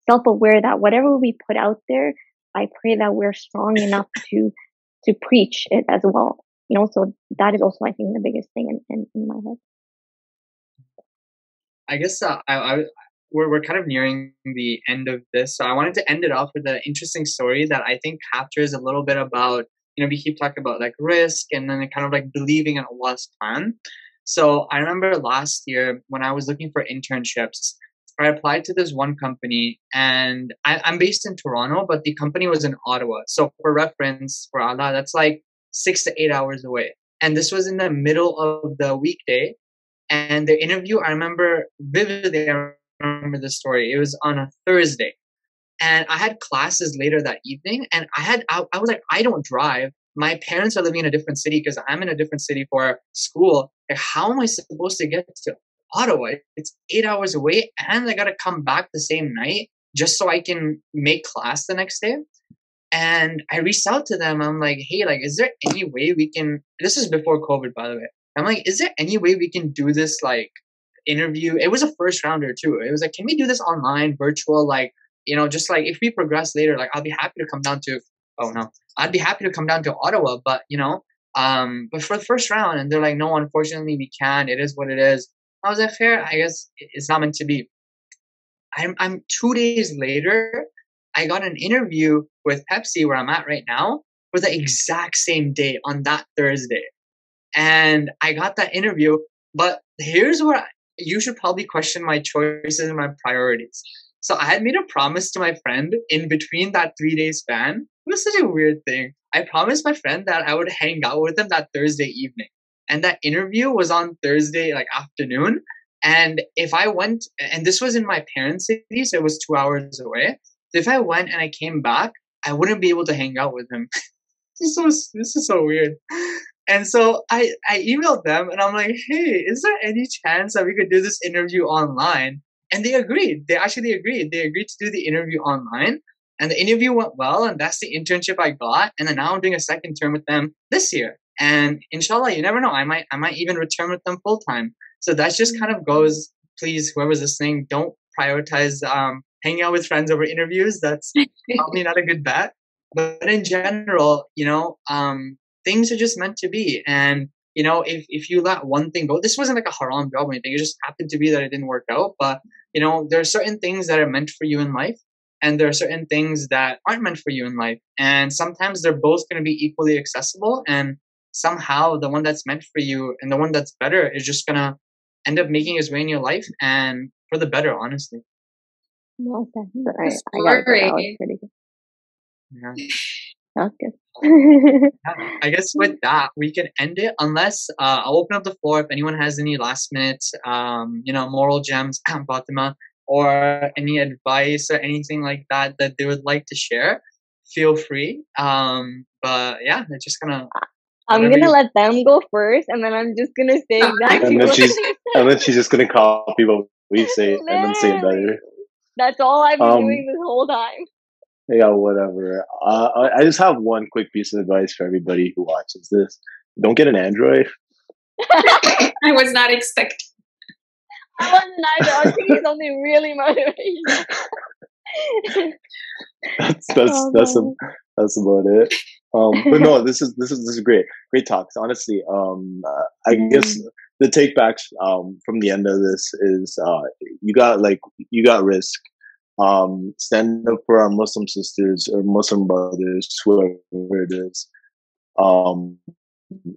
self-aware that whatever we put out there I pray that we're strong enough to to preach it as well. You know, so that is also I think the biggest thing in, in, in my head. I guess uh, I, I we're we're kind of nearing the end of this, so I wanted to end it off with an interesting story that I think captures a little bit about you know we keep talking about like rizq and then kind of like believing in Allah's plan. So I remember last year when I was looking for internships, I applied to this one company and I, am based in Toronto, but the company was in Ottawa. So for reference, for Alaa, that's like six to eight hours away. And this was in the middle of the weekday. And the interview, I remember vividly, I remember the story. It was on a Thursday. And I had classes later that evening. And I had, I, I was like, I don't drive. My parents are living in a different city because I'm in a different city for school. Like, how am I supposed to get to Ottawa. It's eight hours away, and I got to come back the same night just so I can make class the next day. And I reached out to them. I'm like, hey, like, is there any way we can? This is before COVID, by the way. I'm like, is there any way we can do this like interview? It was a first rounder too. It was like, can we do this online, virtual? Like, you know, just like if we progress later, like I'll be happy to come down to. Oh no, I'd be happy to come down to Ottawa, but you know, um, but for the first round, and they're like, no, unfortunately, we can't. It is what it is. I that fair. I guess it's not meant to be. I'm, I'm two days later, I got an interview with Pepsi where I'm at right now for the exact same day on that Thursday. And I got that interview, but here's where I, you should probably question my choices and my priorities. So I had made a promise to my friend in between that three day span. It was such a weird thing. I promised my friend that I would hang out with him that Thursday evening and that interview was on Thursday like afternoon. And if I went, and this was in my parents' city, so it was two hours away. So if I went and I came back, I wouldn't be able to hang out with him. this is this is so weird. And so I I emailed them and I'm like, hey, is there any chance that we could do this interview online? And they agreed. They actually agreed. They agreed to do the interview online. And the interview went well, and that's the internship I got. And then now I'm doing a second term with them this year. And inshallah, you never know. I might I might even return with them full time. So that just kind of goes. Please, whoever's listening, don't prioritize um, hanging out with friends over interviews. That's probably not a good bet. But in general, you know, um, things are just meant to be. And you know, if if you let one thing go, this wasn't like a haram job or anything. It just happened to be that it didn't work out. But you know, there are certain things that are meant for you in life, and there are certain things that aren't meant for you in life. And sometimes they're both going to be equally accessible. And somehow the one that's meant for you and the one that's better is just gonna end up making its way in your life and for the better, honestly. Well, I, I got that. that pretty good. Yeah. That's good. I guess with that we can end it. Unless uh, I'll open up the floor if anyone has any last minute, um, you know, moral gems, Fatima, or any advice or anything like that that they would like to share. Feel free. Um, but yeah, they're just gonna I'm gonna let them go first, and then I'm just gonna say exactly and then she's and then she's just gonna copy what we say and then say it better. That's all I've been um, doing this whole time. Yeah, whatever. Uh, I just have one quick piece of advice for everybody who watches this: don't get an Android. I was not expecting. I wasn't either. I think it's only really motivating. that's that's oh, that's a, that's about it. Um, but no, this is this is this is great, great talks. Honestly, um, uh, I mm. guess the take backs um, from the end of this is uh, you got like you got rizq. Um, stand up for our Muslim sisters or Muslim brothers, whoever it is. Um,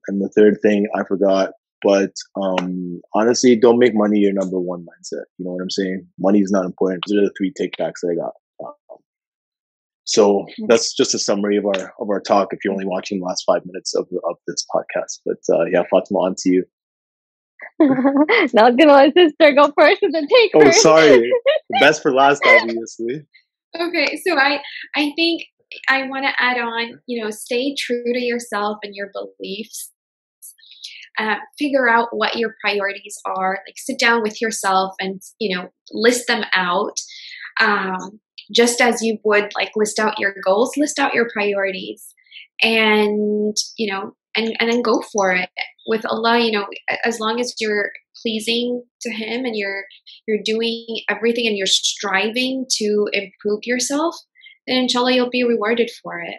and the third thing I forgot But um, honestly, don't make money your number one mindset. You know what I'm saying? Money is not important. Those are the three takebacks that I got. So that's just a summary of our of our talk. If you're only watching the last five minutes of of this podcast, but uh, yeah, Fatima, on to you. Not gonna let sister go first and then take. Oh, sorry. Best for last, obviously. Okay, so I I think I want to add on. You know, stay true to yourself and your beliefs. Uh, figure out what your priorities are. Like, sit down with yourself and you know list them out. Um, just as you would like list out your goals, list out your priorities, and you know, and and then go for it with Alaa. You know, as long as you're pleasing to Him and you're you're doing everything and you're striving to improve yourself, then inshallah you'll be rewarded for it.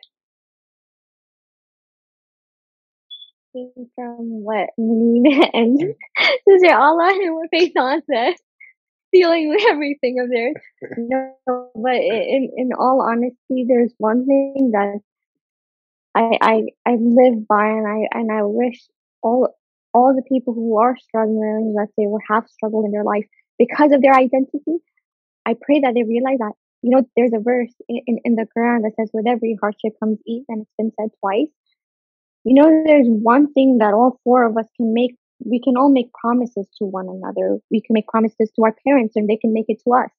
From what Munib and Sister Allah and what Faizan said stealing everything of theirs. No, but in in all honesty, there's one thing that I I I live by, and I and I wish all all the people who are struggling, let's say, or have struggled in their life because of their identity. I pray that they realize that you know there's a verse in, in, the Quran that says, "With every hardship comes ease," and it's been said twice. You know, there's one thing that all four of us can make we can all make promises to one another. We can make promises to our parents and they can make it to us.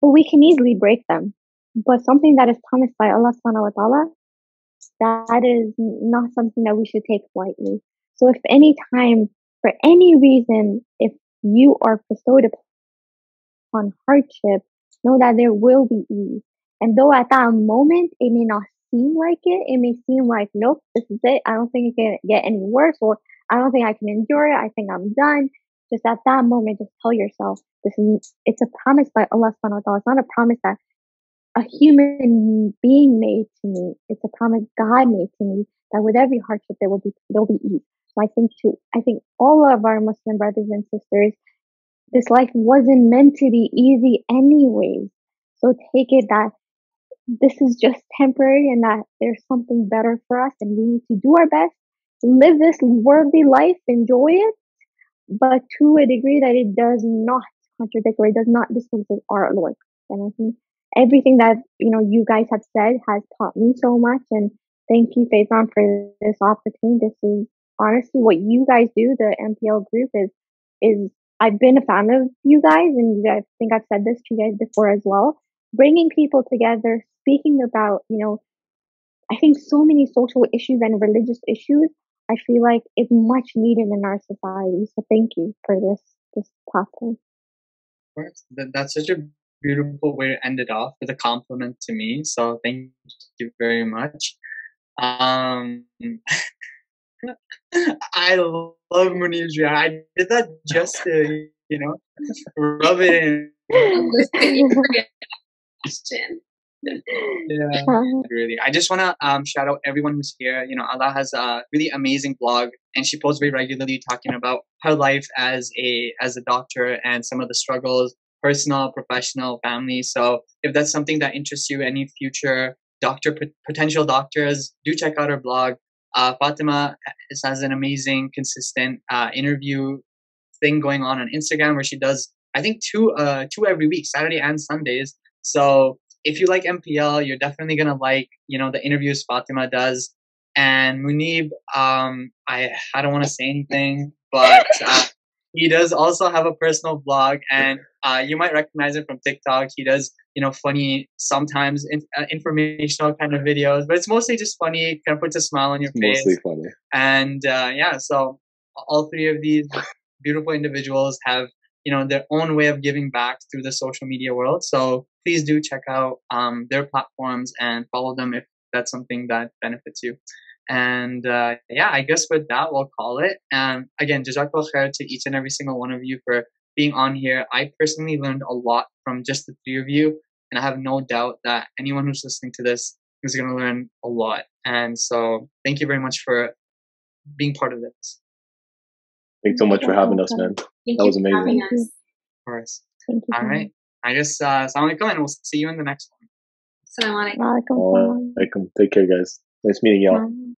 But we can easily break them. But something that is promised by Allah subhanahu wa ta'ala, that is not something that we should take lightly. So if any time, for any reason, if you are bestowed upon hardship, know that there will be ease. And though at that moment it may not seem like it, it may seem like, nope, this is it. I don't think it can get any worse or I don't think I can endure it. I think I'm done. Just at that moment, just tell yourself this is it's a promise by Allah subhanahu wa ta'ala. It's not a promise that a human being made to me. It's a promise God made to me that with every hardship there will be there will be ease. So I think to I think all of our Muslim brothers and sisters, this life wasn't meant to be easy anyways. So take it that this is just temporary and that there's something better for us and we need to do our best live this worldly life, enjoy it, but to a degree that it does not contradict or it does not displace our Lord. And I think everything that you know you guys have said has taught me so much. And thank you, Faizan, for this opportunity. This is honestly what you guys do. The MPL group is is I've been a fan of you guys, and I think I've said this to you guys before as well. Bringing people together, speaking about you know I think so many social issues and religious issues I feel like it's much needed in our society. So thank you for this this platform. Of course, that's such a beautiful way to end it off with a compliment to me. So thank you very much. Um, I love Munizia. I did that just to, you know, rub it in. yeah, really. I just want to um, shout out everyone who's here. You know, Alaa has a really amazing blog, and she posts very regularly talking about her life as a as a doctor and some of the struggles, personal, professional, family. So, if that's something that interests you, any future doctor potential doctors, do check out her blog. Uh, Fatima has an amazing, consistent uh, interview thing going on on Instagram where she does, I think, two uh, two every week, Saturday and Sundays. So if you like MPL, you're definitely gonna like you know the interviews Fatima does. And Munib, um, I I don't want to say anything, but uh, he does also have a personal blog, and uh, you might recognize it from TikTok. He does you know funny sometimes in, uh, informational kind of videos, but it's mostly just funny. Kind of puts a smile on your it's face. Mostly funny. And uh, yeah, so all three of these beautiful individuals have you know their own way of giving back through the social media world. So please do check out um, their platforms and follow them if that's something that benefits you. And uh, yeah, I guess with that we'll call it. And again, jazakallah to each and every single one of you for being on here. I personally learned a lot from just the three of you, and I have no doubt that anyone who's listening to this is going to learn a lot. And so, thank you very much for being part of this. Thanks so much for having us, man. Thank that was you for amazing. having us. Of course. Thank you. All right. I guess, uh, assalamu alaikum, and we'll see you in the next one. Assalamu alaikum. Walaikum Oh, salam. welcome. Take care, guys. Nice meeting y'all. Bye.